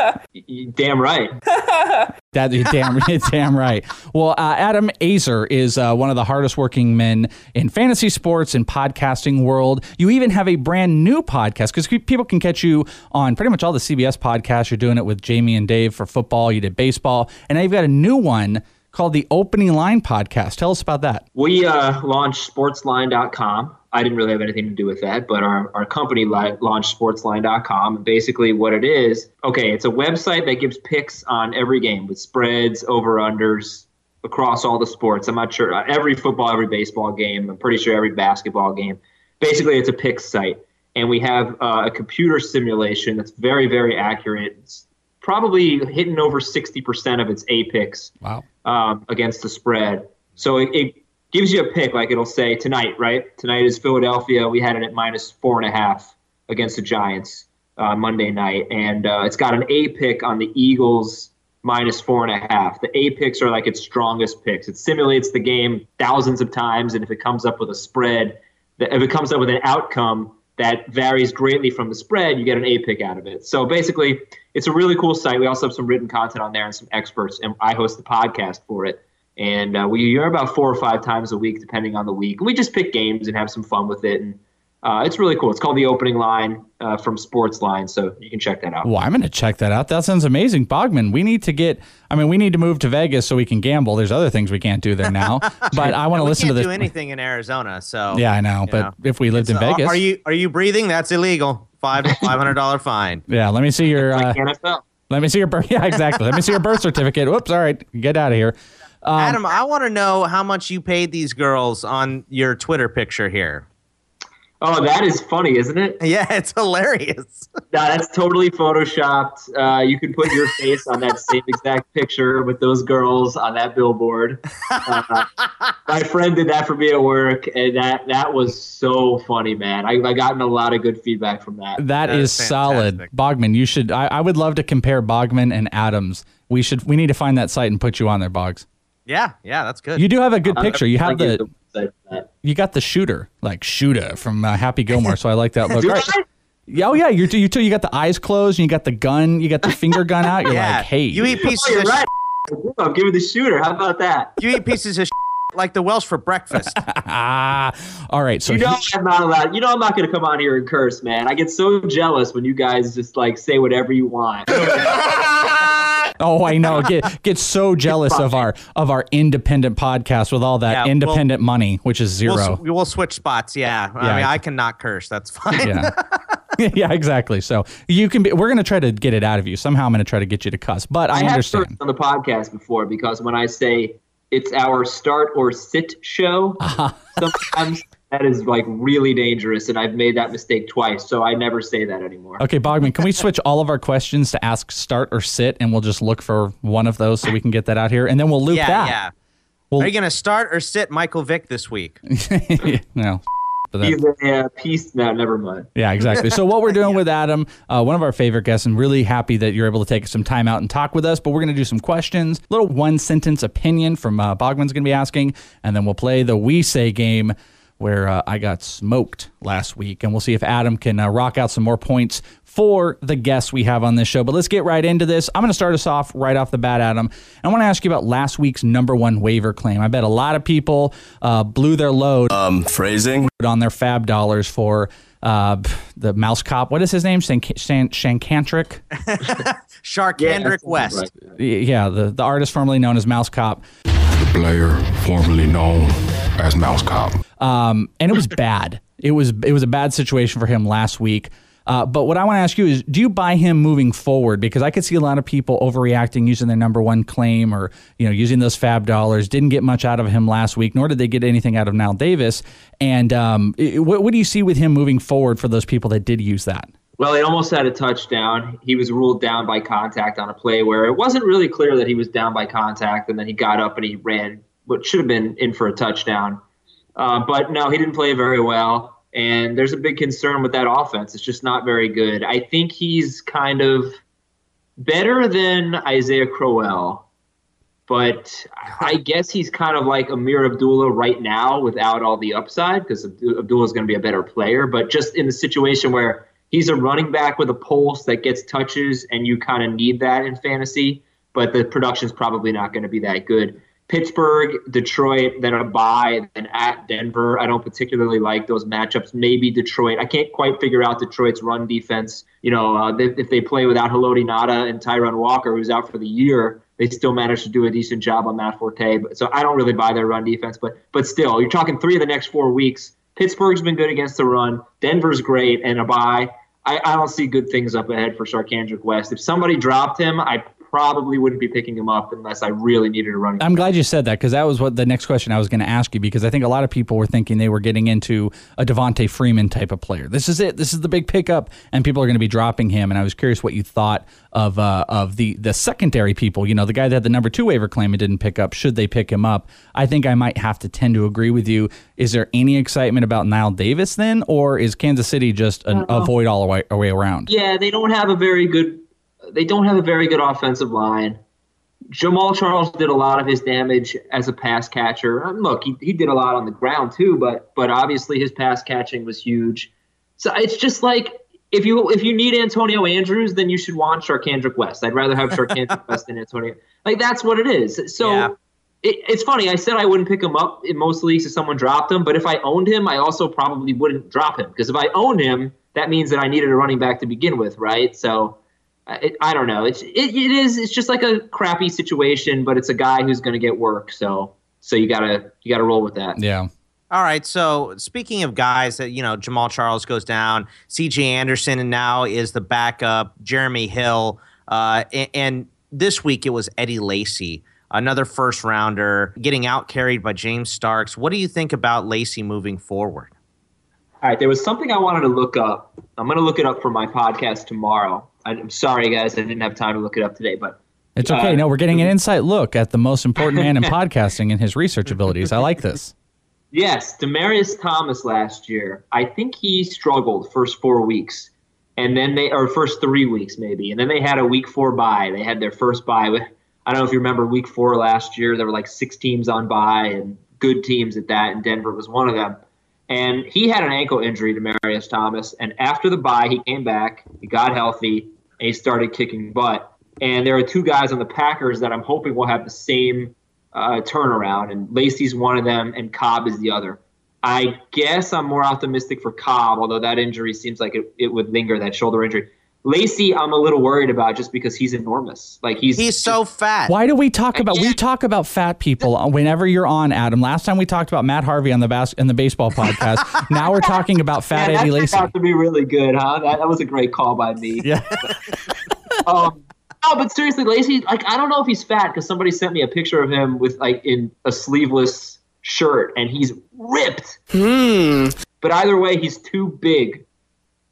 Damn right. That you're damn, damn right. Well, uh, Adam Aizer is uh, one of the hardest working men in fantasy sports and podcasting world. You even have a brand new podcast because people can catch you on pretty much all the CBS podcasts. You're doing it with Jamie and Dave for football. You did baseball, and now you've got a new one called the Opening Line Podcast. Tell us about that. We uh, launched sportsline.com. I didn't really have anything to do with that, but our, our company li- launched sportsline.com. And basically, what it is okay, it's a website that gives picks on every game with spreads, over unders across all the sports. I'm not sure, uh, every football, every baseball game. I'm pretty sure every basketball game. Basically, it's a picks site. And we have uh, a computer simulation that's very, very accurate. It's probably hitting over 60% of its A picks wow. um, against the spread. So it, it gives you a pick, like it'll say tonight, right? Tonight is Philadelphia. We had it at minus four and a half against the Giants uh, Monday night, and uh, it's got an A pick on the Eagles minus four and a half. The A picks are like its strongest picks. It simulates the game thousands of times, and if it comes up with a spread, if it comes up with an outcome that varies greatly from the spread, you get an A pick out of it. So basically, it's a really cool site. We also have some written content on there and some experts, and I host the podcast for it. And uh, we are about four or five times a week, depending on the week. And We just pick games and have some fun with it. And uh, it's really cool. It's called the opening line uh, from Sportsline, so you can check that out. Well, I'm going to check that out. That sounds amazing, Bogman. We need to get. I mean, we need to move to Vegas so we can gamble. There's other things we can't do there now, but I want to listen to this. do anything in Arizona, so yeah, I know. But know. if we lived in Vegas, are you are you breathing? That's illegal. Five five hundred dollar fine. Yeah, let me see your. Like NFL. Let me see your birth. Yeah, exactly. let me see your birth certificate. Whoops. All right, get out of here. Um, Adam, I want to know how much you paid these girls on your Twitter picture here. Oh, that is funny, isn't it? Yeah, it's hilarious. nah, that's totally photoshopped. Uh, you can put your face on that same exact picture with those girls on that billboard. Uh, my friend did that for me at work, and that that was so funny, man. I, I gotten a lot of good feedback from that. that, that is, is solid, Bogman. You should. I, I would love to compare Bogman and Adams. We should. We need to find that site and put you on there, Boggs. Yeah, yeah, that's good. You do have a good picture. You have the you got the shooter, like shooter from uh, Happy Gilmore. So I like that look. Right. Yeah, oh yeah, you're you too. You got the eyes closed, and you got the gun. You got the finger gun out. You're yeah. like, hey, you eat pieces oh, of right. I'm giving the shooter. How about that? You eat pieces of like the Welsh for breakfast. ah, all right. So you know he, I'm not allowed. You know I'm not going to come on here and curse, man. I get so jealous when you guys just like say whatever you want. Oh, I know. Get get so jealous of our of our independent podcast with all that yeah, independent we'll, money, which is 0 we'll, we'll, switch spots. Yeah. I mean, I cannot curse. That's fine. Yeah. yeah, exactly. So you can be. We're going to try to get it out of you somehow. I'm going to try to get you to cuss, but I, I understand on the podcast before because when I say it's our start or sit show, uh-huh. sometimes that is like really dangerous and i've made that mistake twice so i never say that anymore okay bogman can we switch all of our questions to ask start or sit and we'll just look for one of those so we can get that out here and then we'll loop yeah, that yeah well, are you going to start or sit michael vick this week no He's a uh, piece. No, never mind. Yeah, exactly. So what we're doing yeah. with Adam, uh, one of our favorite guests, and really happy that you're able to take some time out and talk with us. But we're going to do some questions, little one sentence opinion from uh, Bogman's going to be asking, and then we'll play the we say game where uh, I got smoked last week. And we'll see if Adam can uh, rock out some more points for the guests we have on this show. But let's get right into this. I'm going to start us off right off the bat, Adam. I want to ask you about last week's number one waiver claim. I bet a lot of people uh, blew their load. Um, phrasing? On their FAAB dollars for. Uh, the mouse cop. What is his name? Shank- Shank- Shankantrick? Charcandrick yeah, West. Right. Yeah, the, the artist formerly known as Mouse Cop. Player formerly known as Mouse Cop. Um, and it was bad. It was it was a bad situation for him last week. Uh, but what I want to ask you is, do you buy him moving forward? Because I could see a lot of people overreacting using their number one claim or you know using those FAAB dollars. Didn't get much out of him last week, nor did they get anything out of Knile Davis. And um, what, what do you see with him moving forward for those people that did use that? Well, he almost had a touchdown. He was ruled down by contact on a play where it wasn't really clear that he was down by contact, and then he got up and he ran what should have been in for a touchdown. Uh, but no, he didn't play very well. And there's a big concern with that offense. It's just not very good. I think he's kind of better than Isaiah Crowell, but I guess he's kind of like Ameer Abdullah right now without all the upside because Abdullah is going to be a better player. But just in the situation where he's a running back with a pulse that gets touches, and you kind of need that in fantasy. But the production's probably not going to be that good. Pittsburgh, Detroit, then a bye, then at Denver. I don't particularly like those matchups. Maybe Detroit. I can't quite figure out Detroit's run defense. You know, uh, if they play without Haloti Ngata and Tyrunn Walker, who's out for the year, they still managed to do a decent job on Matt Forte. But, so I don't really buy their run defense. But but still, you're talking three of the next four weeks. Pittsburgh's been good against the run. Denver's great, and a bye. I, I don't see good things up ahead for Charcandrick West. If somebody dropped him, I probably wouldn't be picking him up unless I really needed a running. I'm glad you said that because that was what the next question I was going to ask you because I think a lot of people were thinking they were getting into a Devonta Freeman type of player. This is it. This is the big pickup, and people are going to be dropping him. And I was curious what you thought of uh, of the the secondary people. You know, the guy that had the number two waiver claim and didn't pick up. Should they pick him up? I think I might have to tend to agree with you. Is there any excitement about Knile Davis then, or is Kansas City just an avoid all the way, way around? Yeah, they don't have a very good they don't have a very good offensive line. Jamaal Charles did a lot of his damage as a pass catcher. Um, look, he, he did a lot on the ground too, but but obviously his pass catching was huge. So it's just like if you if you need Antonio Andrews, then you should want Charcandrick West. I'd rather have Charcandrick West than Antonio. Like that's what it is. So Yeah. it, it's funny. I said I wouldn't pick him up in most leagues if someone dropped him, but if I owned him, I also probably wouldn't drop him because if I owned him, that means that I needed a running back to begin with, right? So it, I don't know. It's it, it is it's just like a crappy situation, but it's a guy who's going to get work. So so you gotta you gotta roll with that. Yeah. All right. So speaking of guys that you know, Jamaal Charles goes down, C.J. Anderson, and now is the backup. Jeremy Hill, uh, and, and this week it was Eddie Lacy, another first rounder, getting out carried by James Starks. What do you think about Lacy moving forward? All right, there was something I wanted to look up. I'm going to look it up for my podcast tomorrow. I'm sorry, guys, I didn't have time to look it up today, but It's okay. Uh, no, we're getting an inside look at the most important man in podcasting and his research abilities. I like this. Yes, Demaryius Thomas last year. I think he struggled first four weeks, and then they or first three weeks maybe, and then they had a week four bye. They had their first bye with. I don't know if you remember week four last year. There were like six teams on bye and good teams at that, and Denver was one of them. And he had an ankle injury to Marius Thomas, and after the bye, he came back, he got healthy, and he started kicking butt. And there are two guys on the Packers that I'm hoping will have the same uh, turnaround, and Lacy's one of them, and Cobb is the other. I guess I'm more optimistic for Cobb, although that injury seems like it, it would linger, that shoulder injury. Lacy, I'm a little worried about just because he's enormous. Like he's he's so fat. Why do we talk about we talk about fat people whenever you're on Adam? Last time we talked about Matt Harvey on the bas- in the baseball podcast. now we're talking about fat Yeah, Eddie that turned Lacy. to be really good, huh? That, that was a great call by me. Yeah. um, no, but seriously, Lacy, like I don't know if he's fat because somebody sent me a picture of him with like in a sleeveless shirt, and he's ripped. Hmm. But either way, he's too big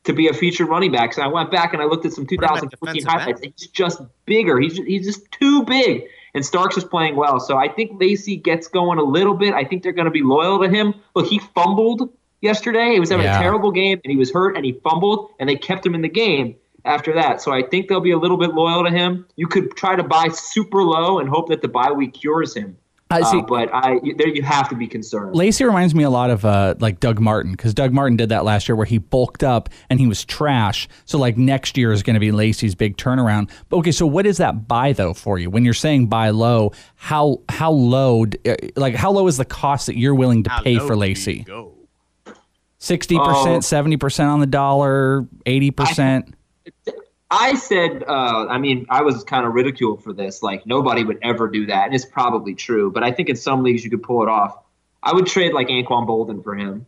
to be a featured running back. So I went back and I looked at some 2014 highlights. and He's just bigger. He's just, he's just too big. And Starks is playing well. So I think Lacy gets going a little bit. I think they're going to be loyal to him. Look, he fumbled yesterday. He was having Yeah. a terrible game and he was hurt and he fumbled and they kept him in the game after that. So I think they'll be a little bit loyal to him. You could try to buy super low and hope that the bye week cures him. I see. Uh, but I there you have to be concerned. Lacy reminds me a lot of uh, like Doug Martin because Doug Martin did that last year where he bulked up and he was trash. So like next year is going to be Lacy's big turnaround. But okay, so what is that buy though for you when you're saying buy low? How how low uh, like how low is the cost that you're willing to pay for Lacy? Sixty percent, seventy percent on the dollar, eighty percent. I said, uh, I mean, I was kind of ridiculed for this. Like, nobody would ever do that. And it's probably true. But I think in some leagues you could pull it off. I would trade like Anquan Boldin for him.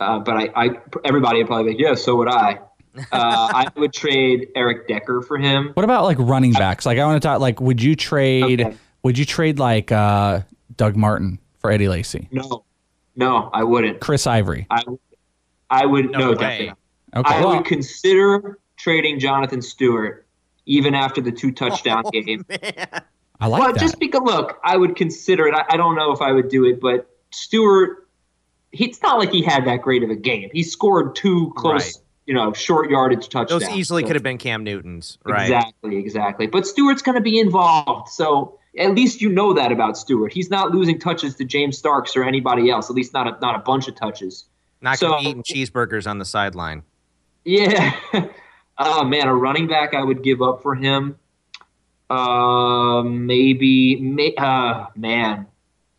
Uh, but I, I, everybody would probably be like, yeah, so would I. Uh, I would trade Eric Decker for him. What about like running backs? Like I want to talk. Like, would you trade? Would you trade like uh, Doug Martin for Eddie Lacy? No, no, I wouldn't. Chris Ivory. I, I would No no, way. definitely. not. Okay. I Well- would consider trading Jonathan Stewart even after the two touchdown oh, game. I like well, that. just because look, I would consider it. I, I don't know if I would do it, but Stewart, he, it's not like he had that great of a game. He scored two close, Right. you know, short yardage touchdowns. Those easily So- could have been Cam Newton's, right? Exactly, exactly. But Stewart's going to be involved, so at least you know that about Stewart. He's not losing touches to James Starks or anybody else. At least not a, not a bunch of touches. Not So- gonna be eating cheeseburgers on the sideline. Yeah. oh man, a running back I would give up for him. Uh, maybe. May, uh, man,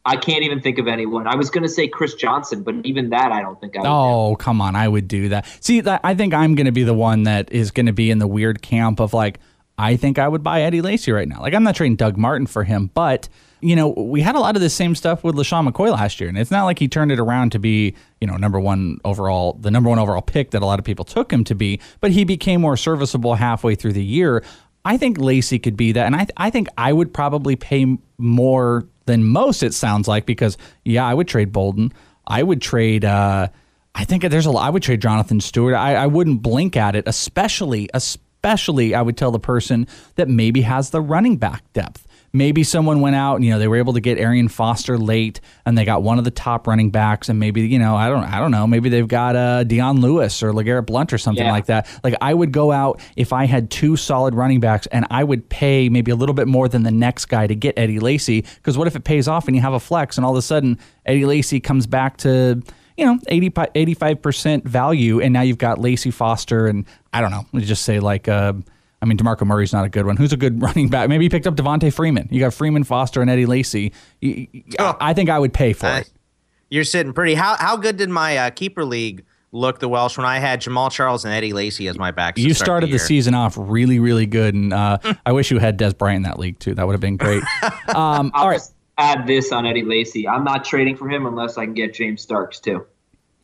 I can't even think of anyone. I was going to say Chris Johnson, but even that I don't think I would. Oh, come on. I would do that. See, that, I think I'm going to be the one that is going to be in the weird camp of like, I think I would buy Eddie Lacy right now. Like, I'm not trading Doug Martin for him, but, you know, we had a lot of the same stuff with LeSean McCoy last year. And it's not like he turned it around to be, you know, number one overall, the number one overall pick that a lot of people took him to be, but he became more serviceable halfway through the year. I think Lacy could be that. And I, I think I would probably pay more than most, it sounds like, because, yeah, I would trade Boldin. I would trade, uh, I think there's a lot. I would trade Jonathan Stewart. I, I wouldn't blink at it, especially, especially I would tell the person that maybe has the running back depth. Maybe someone went out and you know they were able to get Arian Foster late, and they got one of the top running backs, and maybe you know I don't I don't know maybe they've got uh, Dion Lewis or LeGarrette Blount or something Yeah. like that. Like I would go out if I had two solid running backs, and I would pay maybe a little bit more than the next guy to get Eddie Lacy. Because what if it pays off and you have a flex, and all of a sudden Eddie Lacy comes back to you know 80, 85% value, and now you've got Lacy Foster, and I don't know, let's just say like. Uh, I mean, DeMarco Murray's not a good one. Who's a good running back? Maybe you picked up Devonta Freeman. You got Freeman, Foster, and Eddie Lacy. You- you- I think I would pay for it. You're sitting pretty. How how good did my uh, keeper league look the Welsh when I had Jamaal Charles and Eddie Lacy as my backs? You start started the, year? season off really, really good, and uh, I wish you had Dez Bryant in that league too. That would have been great. Um, I'll all right, just add this on Eddie Lacy. I'm not trading for him unless I can get James Starks too.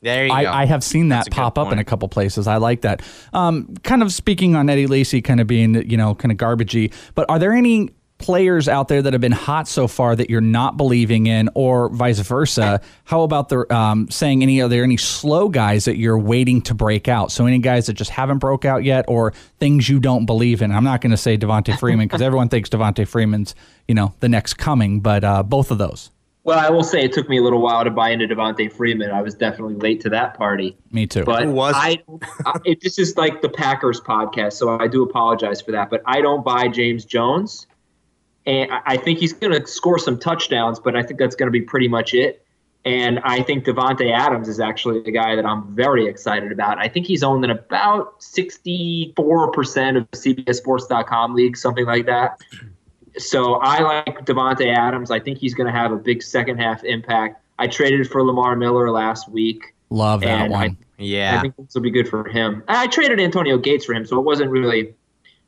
There you go. I, I have seen that pop up in a couple places. I like that. Um, kind of speaking on Eddie Lacy, kind of being you know kind of garbagey. But are there any players out there that have been hot so far that you're not believing in, or vice versa? How about the um, saying any? Are there any slow guys that you're waiting to break out? So any guys that just haven't broke out yet, or things you don't believe in? I'm not going to say Devonta Freeman because everyone thinks Devonta Freeman's you know the next coming, but uh, both of those. Well, I will say it took me a little while to buy into Devonta Freeman. I was definitely late to that party. Me too. But I, I it, this is like the Packers podcast, so I do apologize for that. But I don't buy James Jones, and I- I think he's going to score some touchdowns, but I think that's going to be pretty much it. And I think Davante Adams is actually the guy that I'm very excited about. I think he's owned in about 64% of CBSSports.com leagues, something like that. So I like Davante Adams. I think he's going to have a big second half impact. I traded for Lamar Miller last week. Love that one. I- yeah. I think this will be good for him. I traded Antonio Gates for him, so it wasn't really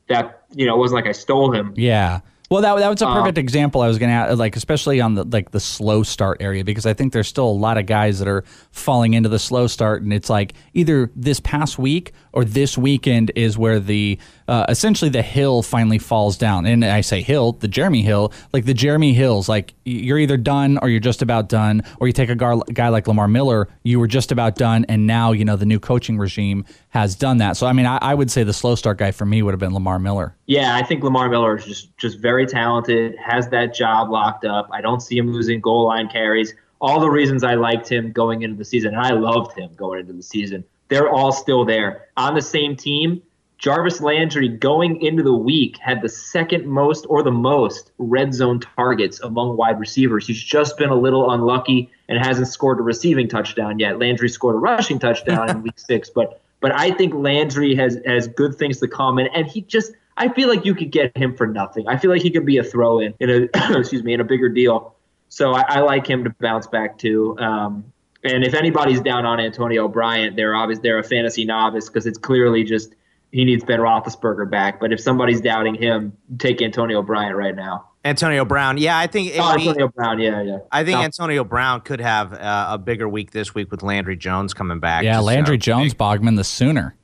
that you know, it wasn't like I stole him. Yeah. Well, that, that was a Um, perfect example. I was going to like, especially on the like the slow start area, because I think there's still a lot of guys that are falling into the slow start, and it's like either this past week or this weekend is where the uh, essentially the hill finally falls down. And I say hill, the Jeremy Hill, like the Jeremy Hills, like you're either done or you're just about done, or you take a gar- guy like Lamar Miller, you were just about done, and now you know the new coaching regime has done that. So I mean, I, I would say the slow start guy for me would have been Lamar Miller. Yeah, I think Lamar Miller is just just very talented, has that job locked up. I don't see him losing goal line carries. All the reasons I liked him going into the season, and I loved him going into the season, they're all still there. On the same team, Jarvis Landry going into the week had the second most or the most red zone targets among wide receivers. He's just been a little unlucky and hasn't scored a receiving touchdown yet. Landry scored a rushing touchdown in week six, but but I think Landry has has good things to come and and he just I feel like you could get him for nothing. I feel like he could be a throw in in a excuse me in a bigger deal. So I, I like him to bounce back too. Um, and if anybody's down on Antonio Bryant, they're obvious they're a fantasy novice because it's clearly just he needs Ben Roethlisberger back. But if somebody's doubting him, take Antonio Bryant right now. Antonio Brown. Yeah, I think. Oh, I mean, Antonio Brown, yeah, yeah. I think No. Antonio Brown could have uh, a bigger week this week with Landry Jones coming back. Yeah, Just, uh, Landry Jones, Bogman, the sooner.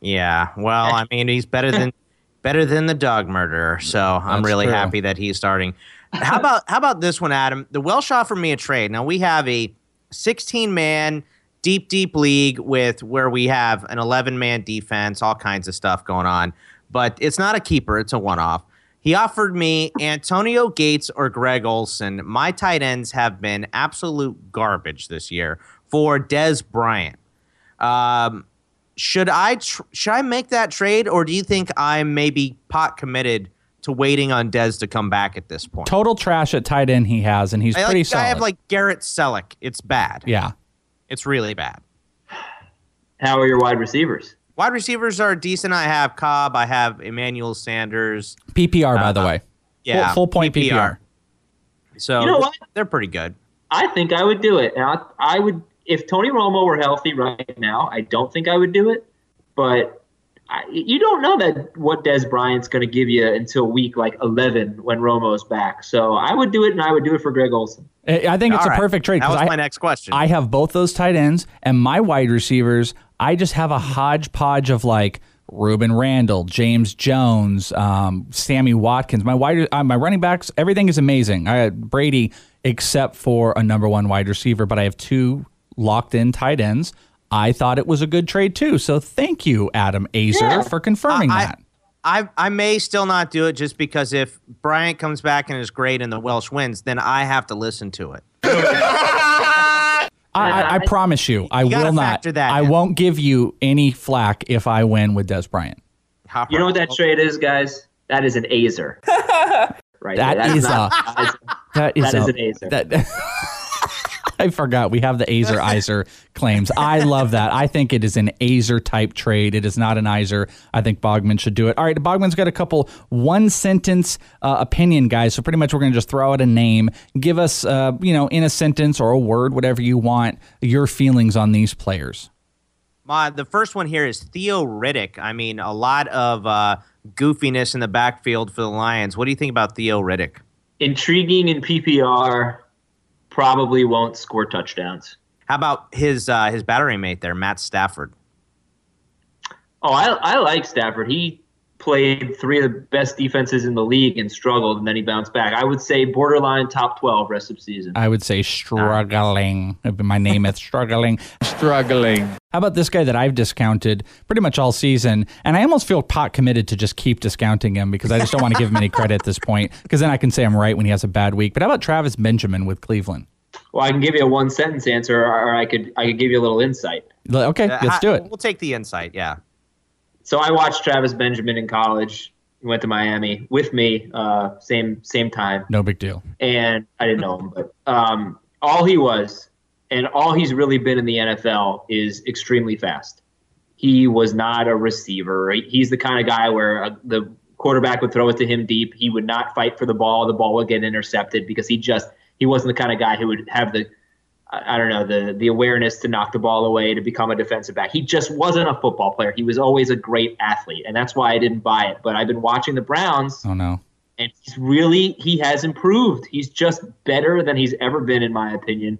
Yeah, well, I mean, he's better than better than the dog murderer. So I'm That's really true. happy that he's starting. How about how about this one, Adam? The Welsh offered me a trade. Now we have a 16 man deep deep league with where we have an 11 man defense, all kinds of stuff going on. But it's not a keeper; it's a one off. He offered me Antonio Gates or Greg Olsen. My tight ends have been absolute garbage this year for Dez Bryant. Um, should I tr- should I make that trade, or do you think I'm maybe pot committed to waiting on Dez to come back at this point? Total trash at tight end he has, and he's I, like- pretty solid. I have like Garrett Celek. It's bad. yeah. It's really bad. How are your wide receivers? Wide receivers are decent. I have Cobb. I have Emmanuel Sanders. PPR, by Uh, the way. Yeah, Full, full point PPR. So You know what? they're pretty good. I think I would do it. And I, I would, if Tony Romo were healthy right now, I don't think I would do it. But I, you don't know that what Dez Bryant's going to give you until week like 11 when Romo's back. So I would do it, and I would do it for Greg Olsen. I I think it's All a right. perfect trade. That 'cause was I, my next question. I have both those tight ends and my wide receivers. I just have a hodgepodge of like Rueben Randle, James Jones, um, Sammy Watkins. My wide, uh, my running backs, everything is amazing. I had Brady, except for a number one wide receiver, but I have two locked in tight ends. I thought it was a good trade too. So thank you, Adam Aizer, Yeah. for confirming I- that. I I may still not do it just because if Bryant comes back and is great and the Welsh wins, then I have to listen to it. I, I, I promise you, I You will not. that I in. won't give you any flack if I win with Dez Bryant. You know what that trade is, guys? That is an Aizer. right. That. That's is not- a- That is, That is a- an Aizer. That, I forgot we have the Aizer Izer claims. I love that. I think it is an Aizer type trade. It is not an Izer. I think Bogman should do it. All right, Bogman's got a couple one sentence uh, opinion guys. So pretty much we're going to just throw out a name, give us uh, you know in a sentence or a word, whatever you want, your feelings on these players. My the first one here is Theo Riddick. I mean, a lot of uh, goofiness in the backfield for the Lions. What do you think about Theo Riddick? Intriguing in PPR, probably won't score touchdowns. How about his uh, his battery mate there, Matt Stafford? Oh, I, I like Stafford. He played three of the best defenses in the league and struggled, and then he bounced back. I would say borderline top 12 rest of season. I would say struggling. My name is struggling. struggling. How about this guy that I've discounted pretty much all season? And I almost feel pot committed to just keep discounting him because I just don't want to give him any credit at this point because then I can say I'm right when he has a bad week. But how about Travis Benjamin with Cleveland? Well, I can give you a one sentence answer, or I could I could give you a little insight. Okay, Uh, let's do it. We'll take the insight. Yeah. So I watched Travis Benjamin in college. He went to Miami with me, uh, same same time, No big deal. and I didn't know him, but um, all he was, and all he's really been in the NFL is extremely fast. He was not a receiver. He's the kind of guy where uh, the quarterback would throw it to him deep. He would not fight for the ball. The ball would get intercepted because he just he wasn't the kind of guy who would have the I I don't know the the awareness to knock the ball away to become a defensive back. He just wasn't a football player. He was always a great athlete, and that's why I didn't buy it. But I've been watching the Browns, Oh no. and he's really he has improved. He's just better than he's ever been, in my opinion.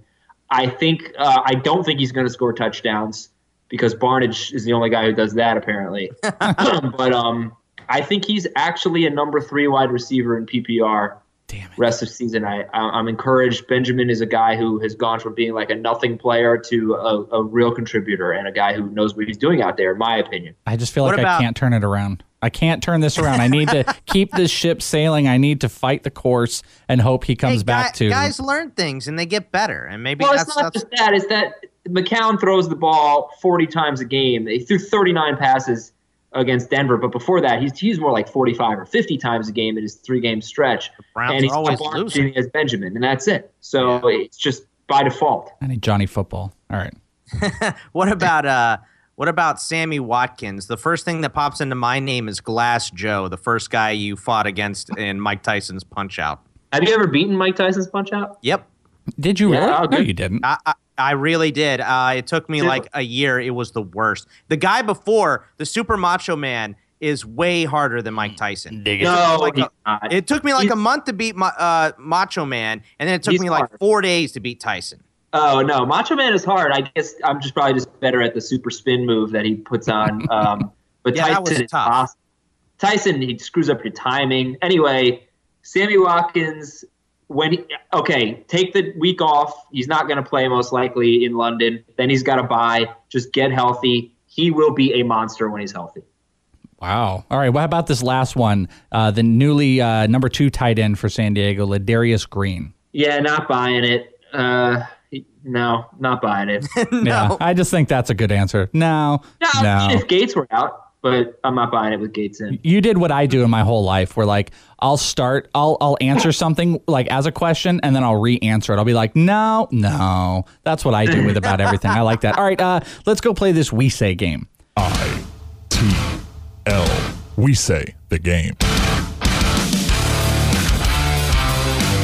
I think uh, I don't think he's going to score touchdowns because Barnidge is the only guy who does that apparently. but um, I think he's actually a number three wide receiver in PPR. Rest of season, I I- I'm encouraged. Benjamin is a guy who has gone from being like a nothing player to a, a real contributor and a guy who knows what he's doing out there. In my opinion. I just feel What like about- I can't turn it around. I can't turn this around. I need to keep this ship sailing. I need to fight the course and hope he comes Hey, back guy- to. guys learn things and they get better, and maybe well, that's, it's not that's just that. It's that McCown throws the ball 40 times a game. He threw 39 passes against Denver, but before that, he's he's more like 45 or 50 times a game in his three game stretch. Browns and he's are always losing. As Benjamin, and that's it. So it's just by default. I need Johnny football. All right. What about uh what about Sammy Watkins? The first thing that pops into my name is Glass Joe, the first guy you fought against in Mike Tyson's Punch Out. Have you ever beaten Mike Tyson's Punch Out? Yep. Did you Yeah, really? no, you didn't. I, I, I really did. Uh, it took me Dude. like a year. It was the worst. The guy before, the Super Macho Man, is way harder than Mike Tyson. It took me No, like a- It took me like He's- a month to beat Ma- uh, Macho Man, and then it took He's me like hard. four days to beat Tyson. Oh no, Macho Man is hard. I guess I'm just probably just better at the super spin move that he puts on. Um, but Yeah, that Tyson was is tough. awesome. Tyson he screws up your timing. Anyway, Sammy Watkins when he, okay, take the week off. He's not going to play most likely in London. Then he's got to buy. Just get healthy. He will be a monster when he's healthy. Wow. All right. What about this last one? Uh, the newly uh, number two tight end for San Diego, Ladarius Green. Yeah, not buying it. Uh, no, not buying it. Yeah, I just think that's a good answer. No, no, no. if Gates were out, but I'm not buying it with Gates in. You did what I do in my whole life, where like I'll start, I'll I'll answer something like as a question, and then I'll re-answer it. I'll be like, no, no. That's what I do with about everything. I like that. All right, uh, let's go play this we say game. I T L. We say the game.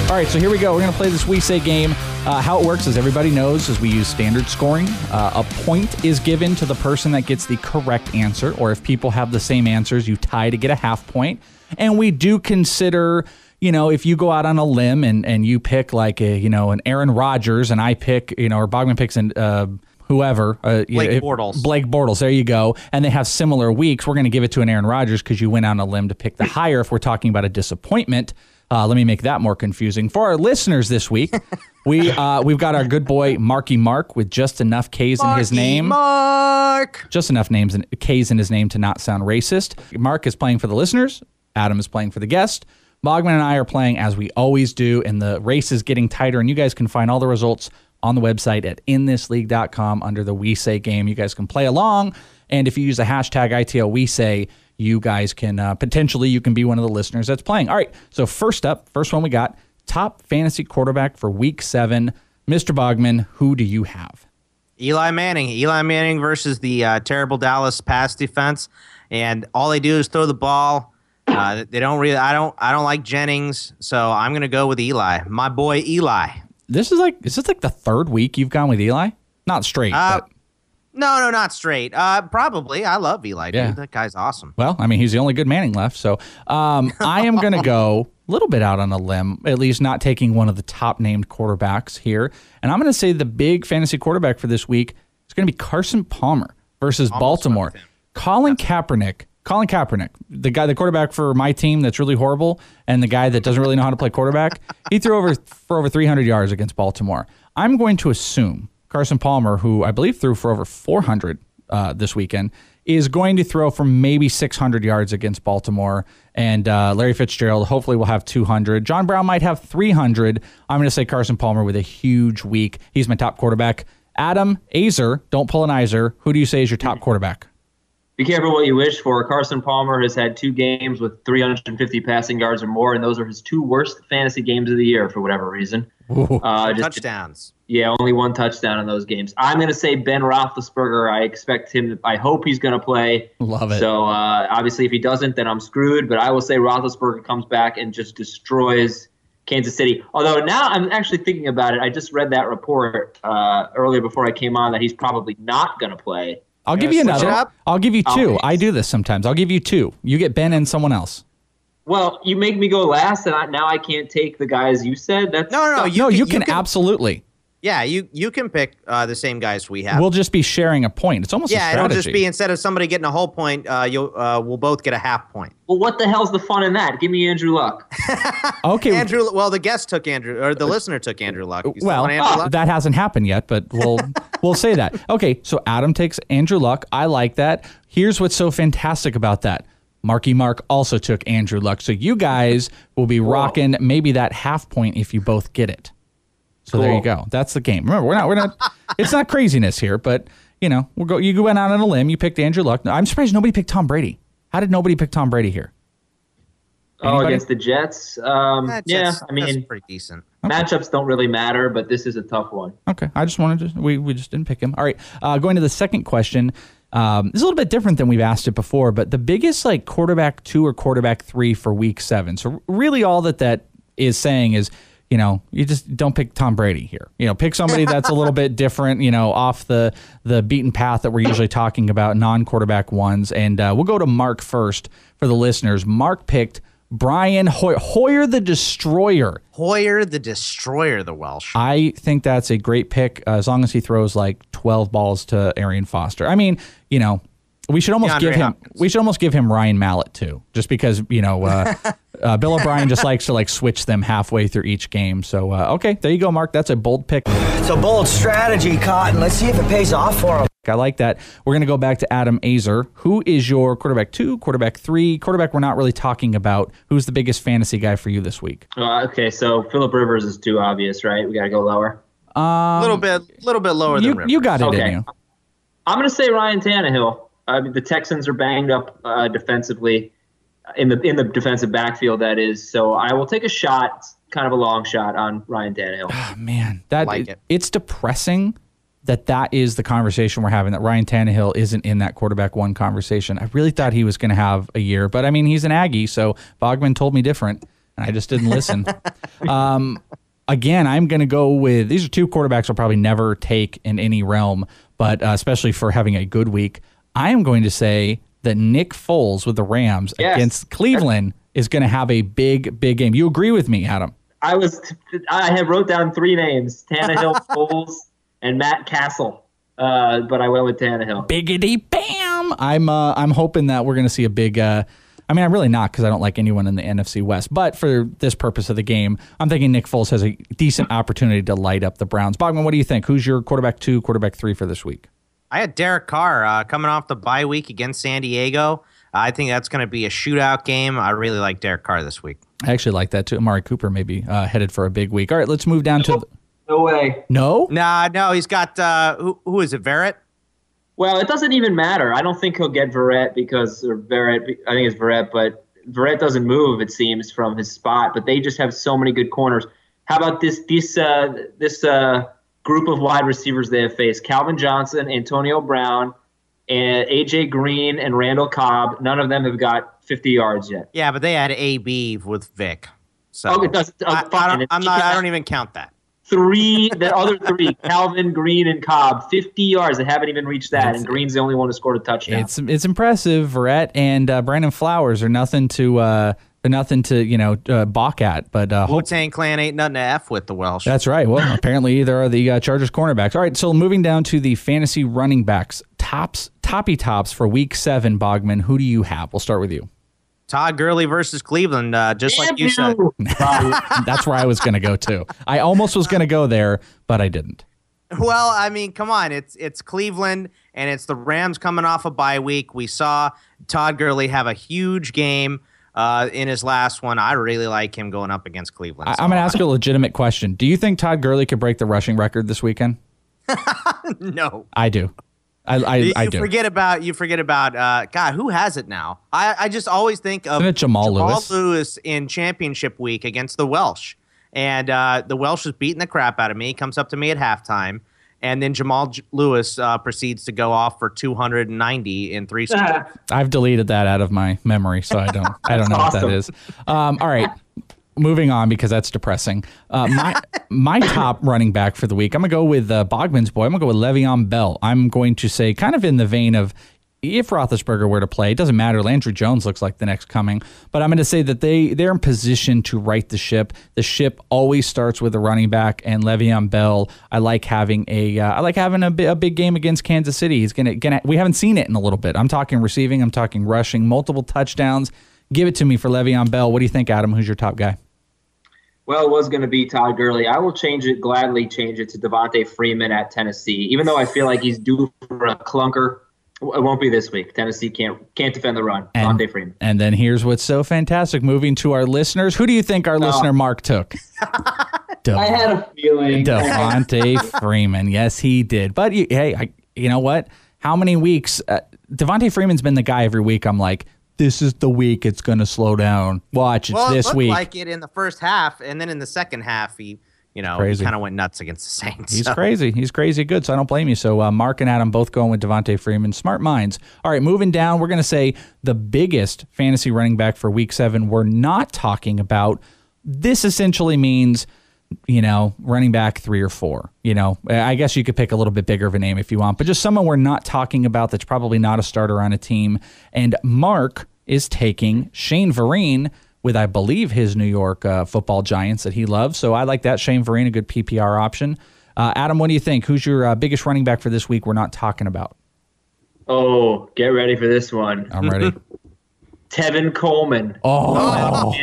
All right, so here we go. We're going to play this We Say game. Uh, how it works, as everybody knows, is we use standard scoring. Uh, a point is given to the person that gets the correct answer, or if people have the same answers, you tie to get a half point. And we do consider, you know, if you go out on a limb and, and you pick like a, you know, an Aaron Rodgers, and I pick, you know, or Bogman picks an. Uh, Whoever, uh, Blake Bortles. Blake Bortles, there you go. And they have similar weeks. We're going to give it to an Aaron Rodgers because you went on a limb to pick the higher. If we're talking about a disappointment, uh, let me make that more confusing for our listeners this week. we uh, we've got our good boy Marky Mark with just enough K's in his name, Mark. just enough names and K's in his name to not sound racist. Mark is playing for the listeners. Adam is playing for the guest. Bogman and I are playing as we always do, and the race is getting tighter. And you guys can find all the results on the website at inthisleague.com under the We Say game. You guys can play along, and if you use the hashtag ITL We Say, you guys can uh, potentially you can be one of the listeners that's playing. All right, so first up, first one we got top fantasy quarterback for Week Seven, Mr. Bogman. Who do you have? Eli Manning. Eli Manning versus the uh, terrible Dallas pass defense, and all they do is throw the ball. Uh, they don't really. I don't. I don't like Jennings, so I'm gonna go with Eli. My boy Eli. This is like is this like the third week you've gone with Eli? Not straight, Uh, but No, no, not straight. Uh, probably. I love Eli. Yeah. Dude, that guy's awesome. Well, I mean, he's the only good Manning left. So um, I am going to go a little bit out on a limb, at least not taking one of the top named quarterbacks here. And I'm going to say the big fantasy quarterback for this week is going to be Carson Palmer versus Baltimore. Colin Kaepernick. Colin Kaepernick, the guy, the quarterback for my team that's really horrible, and the guy that doesn't really know how to play quarterback, he threw over for over 300 yards against Baltimore. I'm going to assume Carson Palmer, who I believe threw for over 400 uh, this weekend, is going to throw for maybe 600 yards against Baltimore. And uh, Larry Fitzgerald hopefully will have 200. John Brown might have 300. I'm going to say Carson Palmer with a huge week. He's my top quarterback. Adam Aizer, don't pull an Izer. Who do you say is your top quarterback? Be careful what you wish for. Carson Palmer has had two games with 350 passing yards or more, and those are his two worst fantasy games of the year for whatever reason. Uh, just- Touchdowns. Yeah, only one touchdown in those games. I'm going to say Ben Roethlisberger. I expect him. I hope he's going to play. Love it. So uh, obviously, if he doesn't, then I'm screwed. But I will say Roethlisberger comes back and just destroys Kansas City. Although now I'm actually thinking about it. I just read that report uh, earlier before I came on that he's probably not going to play. I'll give you another. I'll give you two. I do this sometimes. I'll give you two. You get Ben and someone else. Well, you make me go last, and I, now I can't take the guys you said. That's No, no, no. no, you can, absolutely. Yeah, you you can pick uh, the same guys we have. We'll just be sharing a point. It's almost a yeah, it'll just be instead of somebody getting a whole point, uh, you'll uh, we'll both get a half point. Well, what the hell's the fun in that? Give me Andrew Luck. okay. Andrew. Well, the guest took Andrew, or the listener took Andrew Luck. You well, want Andrew Luck? that hasn't happened yet, but we'll we'll say that. Okay, so Adam takes Andrew Luck. I like that. Here's what's so fantastic about that. Marky Mark also took Andrew Luck. So you guys will be rocking maybe that half point if you both get it. So there you go. That's the game. Remember, we're not we're not it's not craziness here, but you know, we'll go you went out on a limb, you picked Andrew Luck. I'm surprised nobody picked Tom Brady. How did nobody pick Tom Brady here? Oh, against the Jets. Um, That's- yeah, that's- I that's mean, pretty decent. matchups don't really matter, but this is a tough one. Okay, I just wanted to. We we just didn't pick him. All right, uh, going to the second question. Um, this is a little bit different than we've asked it before, but the biggest like quarterback two or quarterback three for Week Seven. So really, all that that is saying is, you know, you just don't pick Tom Brady here. You know, pick somebody that's a little bit different. You know, off the the beaten path that we're usually talking about, non quarterback ones. And uh, we'll go to Mark first for the listeners. Mark picked Brian Hoyer, Hoyer the Destroyer. Hoyer the Destroyer, the Welsh. I think that's a great pick uh, as long as he throws like 12 balls to Arian Foster. I mean, you know, we should almost DeAndre give him Hopkins. we should almost give him Ryan Mallett too, just because you know uh, uh, Bill O'Brien just likes to like switch them halfway through each game. So uh, okay, there you go, Mark. That's a bold pick. It's a bold strategy, Cotton. Let's see if it pays off for him. I like that. We're going to go back to Adam Aizer. Who is your quarterback two, quarterback three, quarterback we're not really talking about? Who's the biggest fantasy guy for you this week? Uh, okay, so Philip Rivers is too obvious, right? We got to go lower. Um, A little bit, little bit lower you, than Rivers. you got it in Okay. you. I'm going to say Ryan Tannehill. I mean, the Texans are banged up uh, defensively in the in the defensive backfield. That is, so I will take a shot, kind of a long shot on Ryan Tannehill. Oh, man, that Like it. it's depressing that that is the conversation we're having. That Ryan Tannehill isn't in that quarterback one conversation. I really thought he was going to have a year, but I mean he's an Aggie, so Bogman told me different, and I just didn't listen. um, again, I'm going to go with these are two quarterbacks I'll probably never take in any realm, but uh, especially for having a good week. I am going to say that Nick Foles with the Rams Yes. against Cleveland is going to have a big, big game. You agree with me, Adam? I was I had wrote down three names: Tannehill, Foles, and Matt Cassel. Uh, but I went with Tannehill. Biggity bam! I'm uh, I'm hoping that we're going to see a big. Uh, I mean, I'm really not because I don't like anyone in the NFC West. But for this purpose of the game, I'm thinking Nick Foles has a decent opportunity to light up the Browns. Bogman, what do you think? Who's your quarterback two, quarterback three for this week? I had Derek Carr uh, coming off the bye week against San Diego. I think that's going to be a shootout game. I really like Derek Carr this week. I actually like that too. Amari Cooper maybe uh, headed for a big week. All right, let's move down to. No way. No. Nah, no, he's got uh, who, who is it? Verrett. Well, it doesn't even matter. I don't think he'll get Verrett because or Verrett. I think it's Verrett, but Verrett doesn't move. It seems from his spot. But they just have so many good corners. How about this? This uh, this uh, group of wide receivers they have faced: Calvin Johnson, Antonio Brown, and AJ Green, and Randall Cobb. None of them have got 50 yards yet. Yeah, but they had AB with Vick. So Oh, it does- oh, I, I, don't, I'm not. I don't even count that. Three, the other three, Calvin, Green, and Cobb, 50 yards. They haven't even reached that, and Green's the only one who scored a touchdown. It's it's impressive. Verrett and uh, Brandon Flowers are nothing to uh, nothing to you know uh, balk at. But uh, Wu hope Tang Clan ain't nothing to f with the Welsh. That's right. Well, apparently there are the uh, Chargers cornerbacks. All right, so moving down to the fantasy running backs, tops, toppy tops for Week Seven. Bogman, who do you have? We'll start with you. Todd Gurley versus Cleveland, uh, just like you said. That's where I was going to go too. I almost was going to go there, but I didn't. Well, I mean, come on. It's it's Cleveland and it's the Rams coming off a bye week. We saw Todd Gurley have a huge game uh, in his last one. I really like him going up against Cleveland. I, I'm going to ask you a legitimate question. Do you think Todd Gurley could break the rushing record this weekend? no. I do. I I, you I do. forget about you forget about uh, God. Who has it now? I, I just always think of it Jamal Lewis? Lewis in championship week against the Welsh, and uh, the Welsh is beating the crap out of me. He comes up to me at halftime, and then Jamal J- Lewis uh, proceeds to go off for 290 in three. scores. I've deleted that out of my memory, so I don't I don't know what that is. Um, all right, moving on because that's depressing. Uh, my my top running back for the week, I'm gonna go with uh, Bogman's boy. I'm gonna go with Le'Veon Bell. I'm going to say kind of in the vein of. If Roethlisberger were to play, it doesn't matter. Landry Jones looks like the next coming, but I'm going to say that they they're in position to right the ship. The ship always starts with a running back, and Le'Veon Bell. I like having a uh, I like having a, big game against Kansas City. He's gonna gonna we haven't seen it in a little bit. I'm talking receiving, I'm talking rushing, multiple touchdowns. Give it to me for Le'Veon Bell. What do you think, Adam? Who's your top guy? Well, it was going to be Todd Gurley. I will change it, gladly change it to Devonta Freeman at Tennessee. Even though I feel like he's due for a clunker, it won't be this week. Tennessee can't can't defend the run. And, Devonta Freeman. and then here's what's so fantastic. Moving to our listeners, who do you think our listener Mark took? Dev- I had a feeling. Devonta Freeman. Yes, he did. But you, hey, I, you know what? How many weeks? Uh, Devonta Freeman's been the guy every week. I'm like, this is the week it's going to slow down. Watch, it's well, it this looked week. like it in the first half, and then in the second half, he you know Crazy. he kind of went nuts against the Saints. He's So- crazy. He's crazy good. So I don't blame you. So uh, Mark and Adam both going with Devonta Freeman. Smart minds. All right, moving down. We're going to say the biggest fantasy running back for Week Seven. We're not talking about. This essentially means, you know, running back three or four. You know, I guess you could pick a little bit bigger of a name if you want, but just someone we're not talking about that's probably not a starter on a team. And Mark is taking Shane Vereen with, I believe, his New York uh, football giants that he loves. So I like that. Shane Vereen, a good PPR option. Uh, Adam, what do you think? Who's your uh, biggest running back for this week? We're not talking about. Oh, get ready for this one. I'm ready. Tevin Coleman. Oh.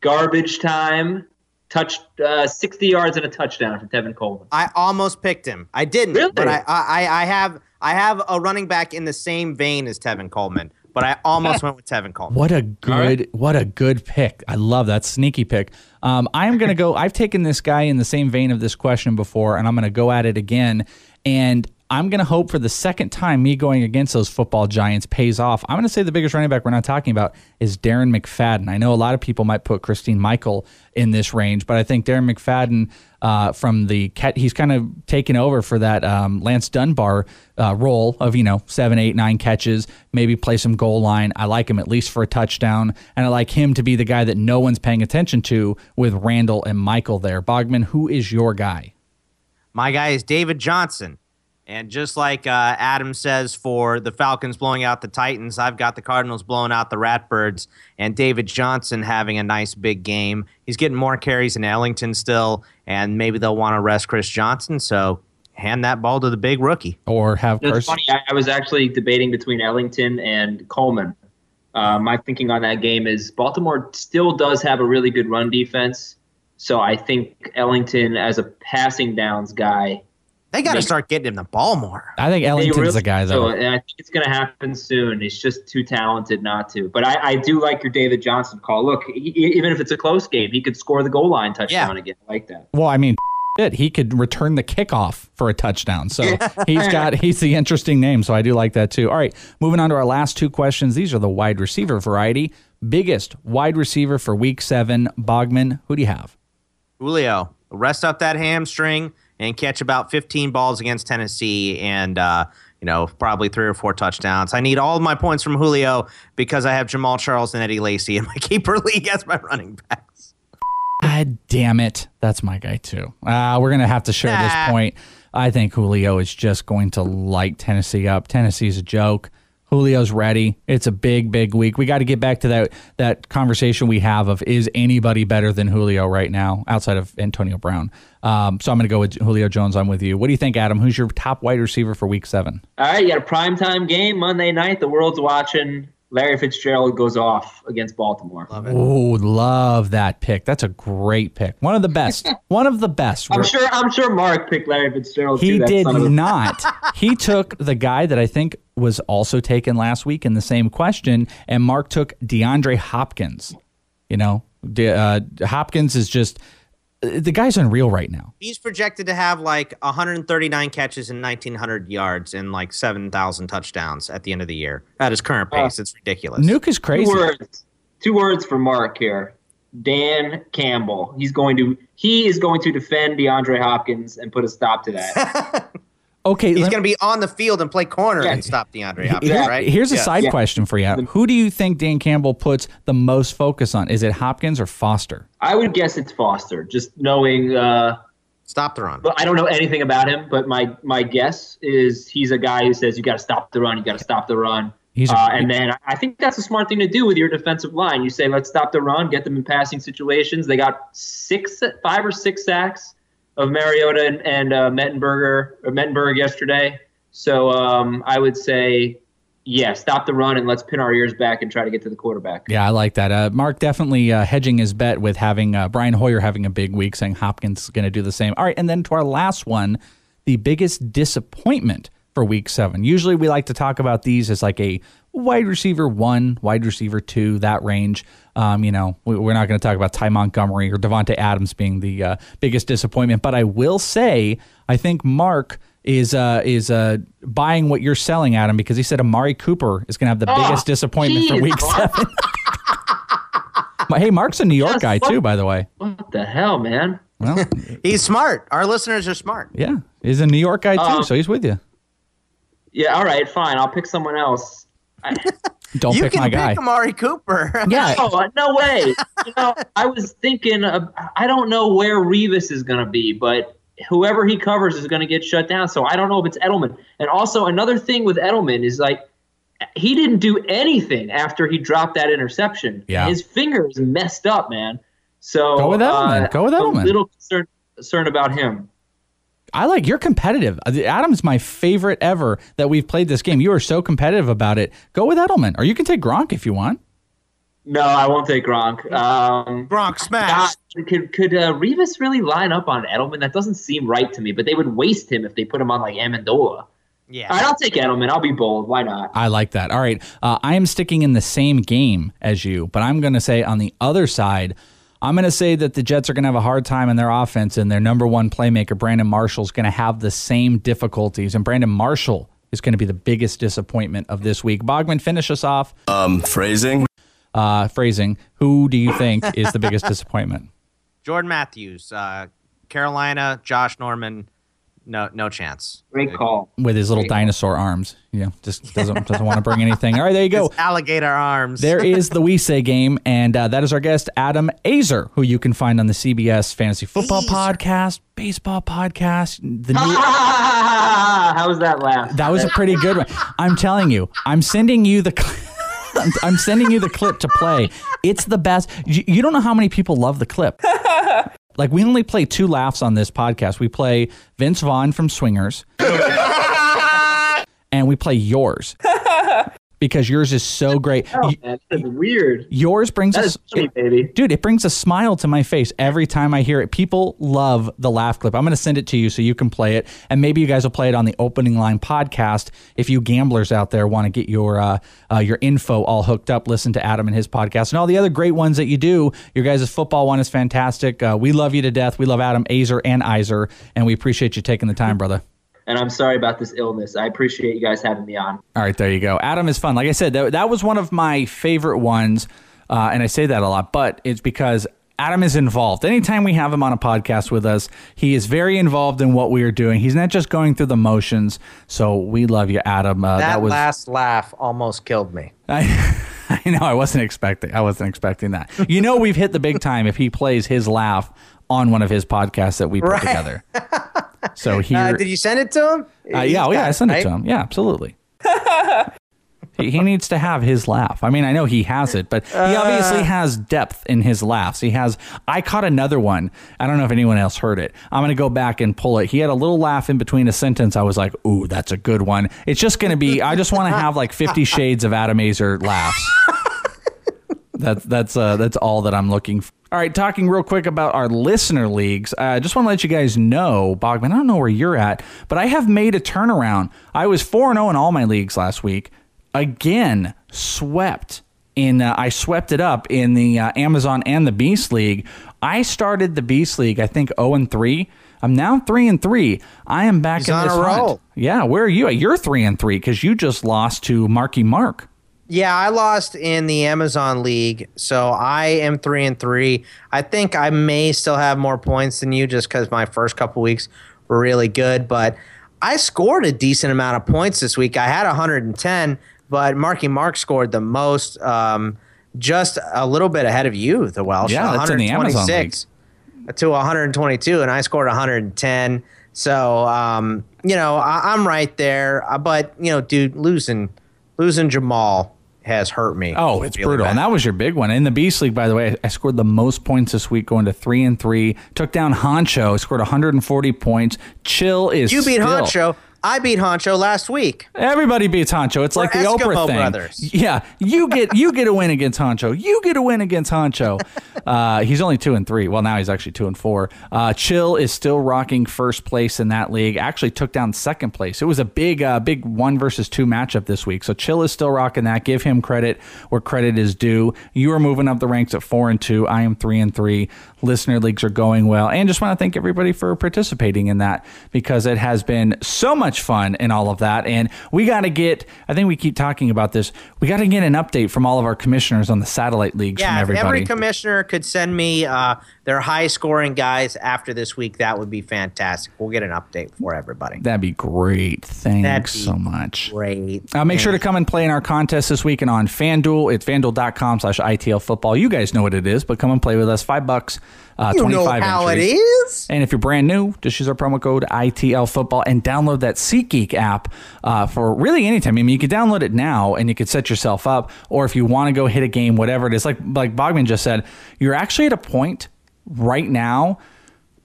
Garbage time. Touch uh, 60 yards and a touchdown for Tevin Coleman. I almost picked him. I didn't, but I, I I have I have a running back in the same vein as Tevin Coleman, but I almost went with Tevin Coleman. What a good, what a good pick. I love that sneaky pick. Um, I'm gonna go. I've taken this guy in the same vein of this question before, and I'm gonna go at it again. And I'm going to hope for the second time me going against those football giants pays off. I'm going to say the biggest running back we're not talking about is Darren McFadden. I know a lot of people might put Christine Michael in this range, but I think Darren McFadden uh, from the cat, he's kind of taken over for that um, Lance Dunbar uh, role of you know seven, eight, nine catches, maybe play some goal line. I like him at least for a touchdown, and I like him to be the guy that no one's paying attention to with Randle and Michael there. Bogman, who is your guy? My guy is David Johnson. And just like uh, Adam says for the Falcons blowing out the Titans, I've got the Cardinals blowing out the Ratbirds and David Johnson having a nice big game. He's getting more carries in Ellington still, and maybe they'll want to rest Chris Johnson. So hand that ball to the big rookie. Or have It's funny. I, I was actually debating between Ellington and Coleman. Uh, my thinking on that game is Baltimore still does have a really good run defense. So I think Ellington, as a passing downs guy, They got to start getting him the ball more. I think Ellington's really- the guy though. So, and I think it's going to happen soon. He's just too talented not to. But I, I do like your David Johnson call. Look, he, even if it's a close game, he could score the goal line touchdown again. I like that. Well, I mean, shit, he could return the kickoff for a touchdown. So he's got he's the interesting name. So I do like that too. All right, moving on to our last two questions. These are the wide receiver variety. Biggest wide receiver for Week Seven, Bogman. Who do you have? Julio, rest up that hamstring and catch about 15 balls against Tennessee and, uh, you know, probably three or four touchdowns. I need all of my points from Julio because I have Jamaal Charles and Eddie Lacy in my keeper league as my running backs. God damn it, that's my guy too. Uh, we're gonna have to share this point. I think Julio is just going to light Tennessee up. Tennessee's a joke. Julio's ready. It's a big, big week. We got to get back to that that conversation we have of is anybody better than Julio right now outside of Antonio Brown. Um, so I'm going to go with Julio Jones. I'm with you. What do you think, Adam? Who's your top wide receiver for Week Seven? All right, you got a primetime game Monday night. The world's watching. Larry Fitzgerald goes off against Baltimore. Love it. Oh, love that pick. That's a great pick. One of the best. One of the best. I'm sure. I'm sure Mark picked Larry Fitzgerald. He too, did son of a- not. he took the guy that I think was also taken last week in the same question, and Mark took DeAndre Hopkins. You know, De, uh, Hopkins is just the guy's unreal right now. He's projected to have like 139 catches and 1,900 yards and like 7,000 touchdowns at the end of the year at his current pace. it's ridiculous. Nuke is crazy. Two words. Two words for Mark here. Dan Campbell. He's going to. He is going to defend DeAndre Hopkins and put a stop to that. Okay, He's going to be on the field and play corner and stop DeAndre Hopkins, Here- right? Here's a Yeah. side question for you. Who do you think Dan Campbell puts the most focus on? Is it Hopkins or Foster? I would guess it's Foster. Just knowing. Uh, stop the run. But I don't know anything about him. But my my guess is he's a guy who says you got to stop the run. You got to stop the run. He's a- uh, and then I think that's a smart thing to do with your defensive line. You say let's stop the run, get them in passing situations. They got six, five or six sacks of Mariota and, and uh, Mettenberger or Mettenberg yesterday. So um, I would say, yeah, stop the run and let's pin our ears back and try to get to the quarterback. Yeah, I like that. Uh, Mark definitely uh, hedging his bet with having uh, Brian Hoyer having a big week, saying Hopkins is going to do the same. All right, and then to our last one, the biggest disappointment for week seven. Usually we like to talk about these as like a wide receiver one, wide receiver two, that range. Um, you know, we, we're not going to talk about Ty Montgomery or Davante Adams being the uh, biggest disappointment, but I will say I think Mark is uh, is uh, buying what you're selling, Adam, because he said Amari Cooper is going to have the Oh, biggest disappointment for week seven. Hey, Mark's a New York Yes, guy what- too, by the way. What the hell, man? Well, He's smart. Our listeners are smart. yeah, he's a New York guy too, Um, so he's with you. Yeah, all right, fine. I'll pick someone else. I, Don't you pick can my guy. pick Amari Cooper. Yeah. No, no way. you know, I was thinking, of, I don't know where Revis is going to be, but whoever he covers is going to get shut down. So I don't know if it's Edelman. And also, another thing with Edelman is like, he didn't do anything after he dropped that interception. Yeah. His finger is messed up, man. So Go with Edelman. uh, Go with Edelman. A little concerned, concerned about him. I like you're competitive. Uh, Adam's my favorite ever that we've played this game. You are so competitive about it. Go with Edelman, or you can take Gronk if you want. No, I won't take Gronk. Um, Gronk smash. God, could could uh, Revis really line up on Edelman? That doesn't seem right to me. But they would waste him if they put him on like Amendola. Yeah. All right, I'll take Edelman. I'll be bold. Why not? I like that. All right, uh, I am sticking in the same game as you, but I'm going to say on the other side, I'm going to say that the Jets are going to have a hard time in their offense, and their number one playmaker, Brandon Marshall, is going to have the same difficulties. And Brandon Marshall is going to be the biggest disappointment of this week. Bogman, finish us off. Um, phrasing. Uh, phrasing. Who do you think is the biggest disappointment? Jordan Matthews, uh, Carolina, Josh Norman, no no chance. Great call. With his little dinosaur arms. Yeah, just doesn't doesn't want to bring anything. All right, there you go. His alligator arms. There is the We Say game, and uh, that is our guest, Adam Aizer, who you can find on the CBS Fantasy Football Podcast, Baseball Podcast. The new, How was that laugh? that was a pretty good one. I'm telling you, I'm sending you the. cl- I'm- I'm sending you the clip to play. It's the best. You, you don't know how many people love the clip. Like we only play two laughs on this podcast. We play Vince Vaughn from Swingers, and we play yours because yours is so great. Oh, man, that's weird. Yours brings That us, funny, dude. It brings a smile to my face every time I hear it. People love the laugh clip. I'm going to send it to you so you can play it, and maybe you guys will play it on the Opening Line podcast. If you gamblers out there want to get your uh, uh, your info all hooked up, listen to Adam and his podcast and all the other great ones that you do. Your guys' football one is fantastic. Uh, we love you to death. We love Adam Aizer and Aizer, and we appreciate you taking the time, brother. And I'm sorry about this illness. I appreciate you guys having me on. All right, there you go. Adam is fun. Like I said, that, that was one of my favorite ones, uh, and I say that a lot, but it's because Adam is involved. Anytime we have him on a podcast with us, he is very involved in what we are doing. He's not just going through the motions. So we love you, Adam. Uh, that, that was. last laugh almost killed me. I, I know. I wasn't expecting. I wasn't expecting that. You know, we've hit the big time if he plays his laugh on one of his podcasts that we put Right. together. So here, Uh, did you send it to him? uh, yeah, oh, yeah, I sent it right? to him. Yeah, absolutely. he, he needs to have his laugh. I mean, I know he has it, but he obviously Uh. has depth in his laughs. He has. I caught another one. I don't know if anyone else heard it. I'm going to go back and pull it. He had a little laugh in between a sentence. I was like, "Ooh, that's a good one." It's just going to be. I just want to have like 50 shades of Adam Aizer laughs. That's that's uh, that's all that I'm looking for. All right, talking real quick about our listener leagues. I uh, just want to let you guys know, Bogman. I don't know where you're at, but I have made a turnaround. I was four and zero in all my leagues last week. Again, swept in. Uh, I swept it up in the uh, Amazon and the Beast League. I started the Beast League. I think zero and three. I'm now three and three. I am back He's in on this a hunt. roll. Yeah, where are you at? You're three and three because you just lost to Marky Mark. Yeah, I lost in the Amazon League, so I am three and three. I think I may still have more points than you just because my first couple weeks were really good, but I scored a decent amount of points this week. I had 110, but Marky Mark scored the most, um, just a little bit ahead of you, the Welsh. Yeah, that's in the Amazon League. 126 to 122, and I scored 110. So, um, you know, I, I'm right there. Uh, But you know, dude, losing losing Jamaal has hurt me. Oh, it's brutal. bad. And that was your big one. In the Beast League, by the way, I scored the most points this week going to three and three. Took down Honcho, scored 140 points. Chill is you beat still- Honcho. I beat Honcho last week. Everybody beats Honcho. It's like the We're Oprah Eskimo thing. brothers. Yeah, you get you get a win against Honcho. You get a win against Honcho. Uh, he's only two and three. Well, now he's actually two and four. Uh, Chill is still rocking first place in that league. Actually, took down second place. It was a big uh, big one versus two matchup this week. So Chill is still rocking that. Give him credit where credit is due. You are moving up the ranks at four and two. I am three and three. Listener leagues are going well, and just want to thank everybody for participating in that because it has been so much fun and all of that. And we got to get. I think we keep talking about this. We got to get an update from all of our commissioners on the satellite leagues from Yeah, if every commissioner could send me uh, their high scoring guys after this week, that would be fantastic. We'll get an update for everybody. That'd be great. Thanks That'd be so much. Great. Uh, make sure to come and play in our contest this week and on FanDuel. It's fanduel.com slash ITL football. You guys know what it is, but come and play with us. Five bucks, uh, You know 25 how it entries. is. And if you're brand new, just use our promo code ITL football and download that SeatGeek app uh, for really anytime. I mean, you could download it now and you could set yourself up, or if you want to go hit a game, whatever it is, like like Bogman just said, you're actually at a point right now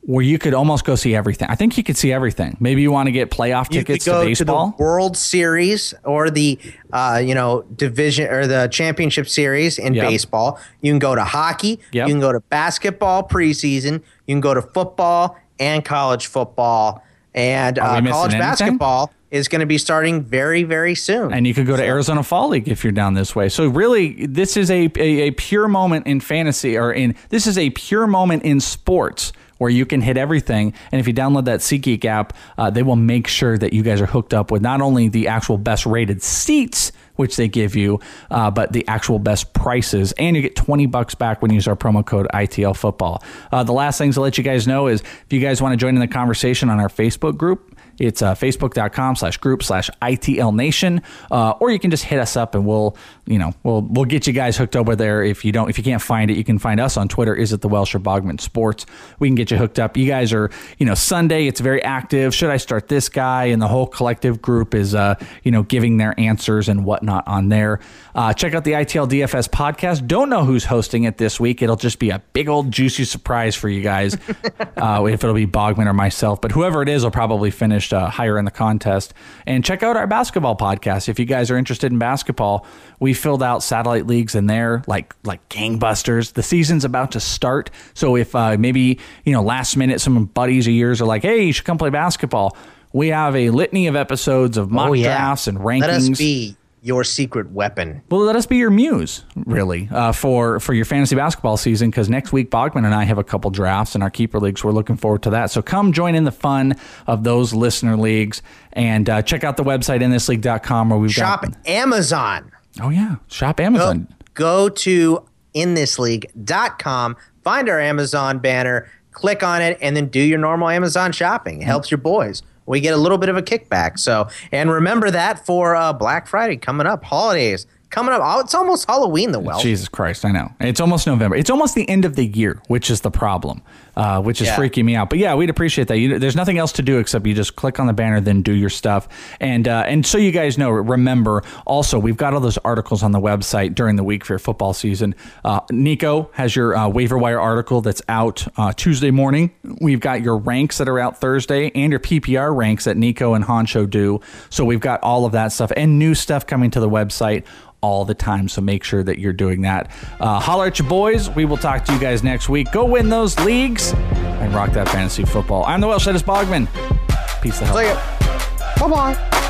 where you could almost go see everything. I think you could see everything. Maybe you want to get playoff You could tickets to go to, baseball. the World Series or the uh, you know division or the championship series in Yep. baseball. You can go to hockey. Yep. You can go to basketball preseason. You can go to football and college football and uh, college anything? basketball is going to be starting very, very soon. And you could go to Arizona Fall League if you're down this way. So really, this is a, a, a pure moment in fantasy, or in this is a pure moment in sports where you can hit everything. And if you download that SeatGeek app, uh, they will make sure that you guys are hooked up with not only the actual best rated seats which they give you, uh, but the actual best prices. And you get 20 bucks back when you use our promo code ITL football. Uh, the last things to let you guys know is if you guys want to join in the conversation on our Facebook group, it's uh, facebook.com slash group slash ITL Nation. Uh, or you can just hit us up and we'll, you know, we'll we'll get you guys hooked over there. If you don't, if you can't find it, you can find us on Twitter. Is it the Welsh or Bogman Sports? We can get you hooked up. You guys are, you know, Sunday, it's very active. Should I start this guy? And the whole collective group is, uh, you know, giving their answers and whatnot on there. Uh, check out the ITL DFS podcast. Don't know who's hosting it this week. It'll just be a big old juicy surprise for you guys. uh, if it'll be Bogman or myself, but whoever it is will probably finish uh, higher in the contest. And check out our basketball podcast if you guys are interested in basketball. We filled out satellite leagues in there like like gangbusters. The season's about to start, so if uh, maybe you know last minute some buddies of yours are like, "Hey, you should come play basketball." We have a litany of episodes of mock Oh, yeah. drafts and rankings. Let us be your secret weapon. Well, let us be your muse, really, uh, for for your fantasy basketball season. Because next week, Bogman and I have a couple drafts in our keeper leagues. We're looking forward to that. So come join in the fun of those listener leagues and uh, check out the website inthisleague.com where we've Shop got. Amazon. Oh yeah, shop Amazon. Go, go to inthisleague.com, find our Amazon banner, click on it, and then do your normal Amazon shopping. It helps your boys. We get a little bit of a kickback. So, and remember that for uh, Black Friday coming up, holidays coming up. Oh, it's almost Halloween, the well. Jesus Christ, I know. It's almost November. It's almost the end of the year, which is the problem, uh, which is Yeah. freaking me out. But yeah, we'd appreciate that. You, there's nothing else to do except you just click on the banner, then do your stuff. And uh, and so you guys know, remember also, we've got all those articles on the website during the week for your football season. Uh, Nico has your uh, waiver wire article that's out uh, Tuesday morning. We've got your ranks that are out Thursday and your PPR ranks that Nico and Honcho do. So we've got all of that stuff and new stuff coming to the website all the time. So make sure that you're doing that. Uh, holler at your boys. We will talk to you guys next week. Go win those leagues and rock that fantasy football. I'm the Welsh Dennis Bogman. Peace the hell. Bye bye.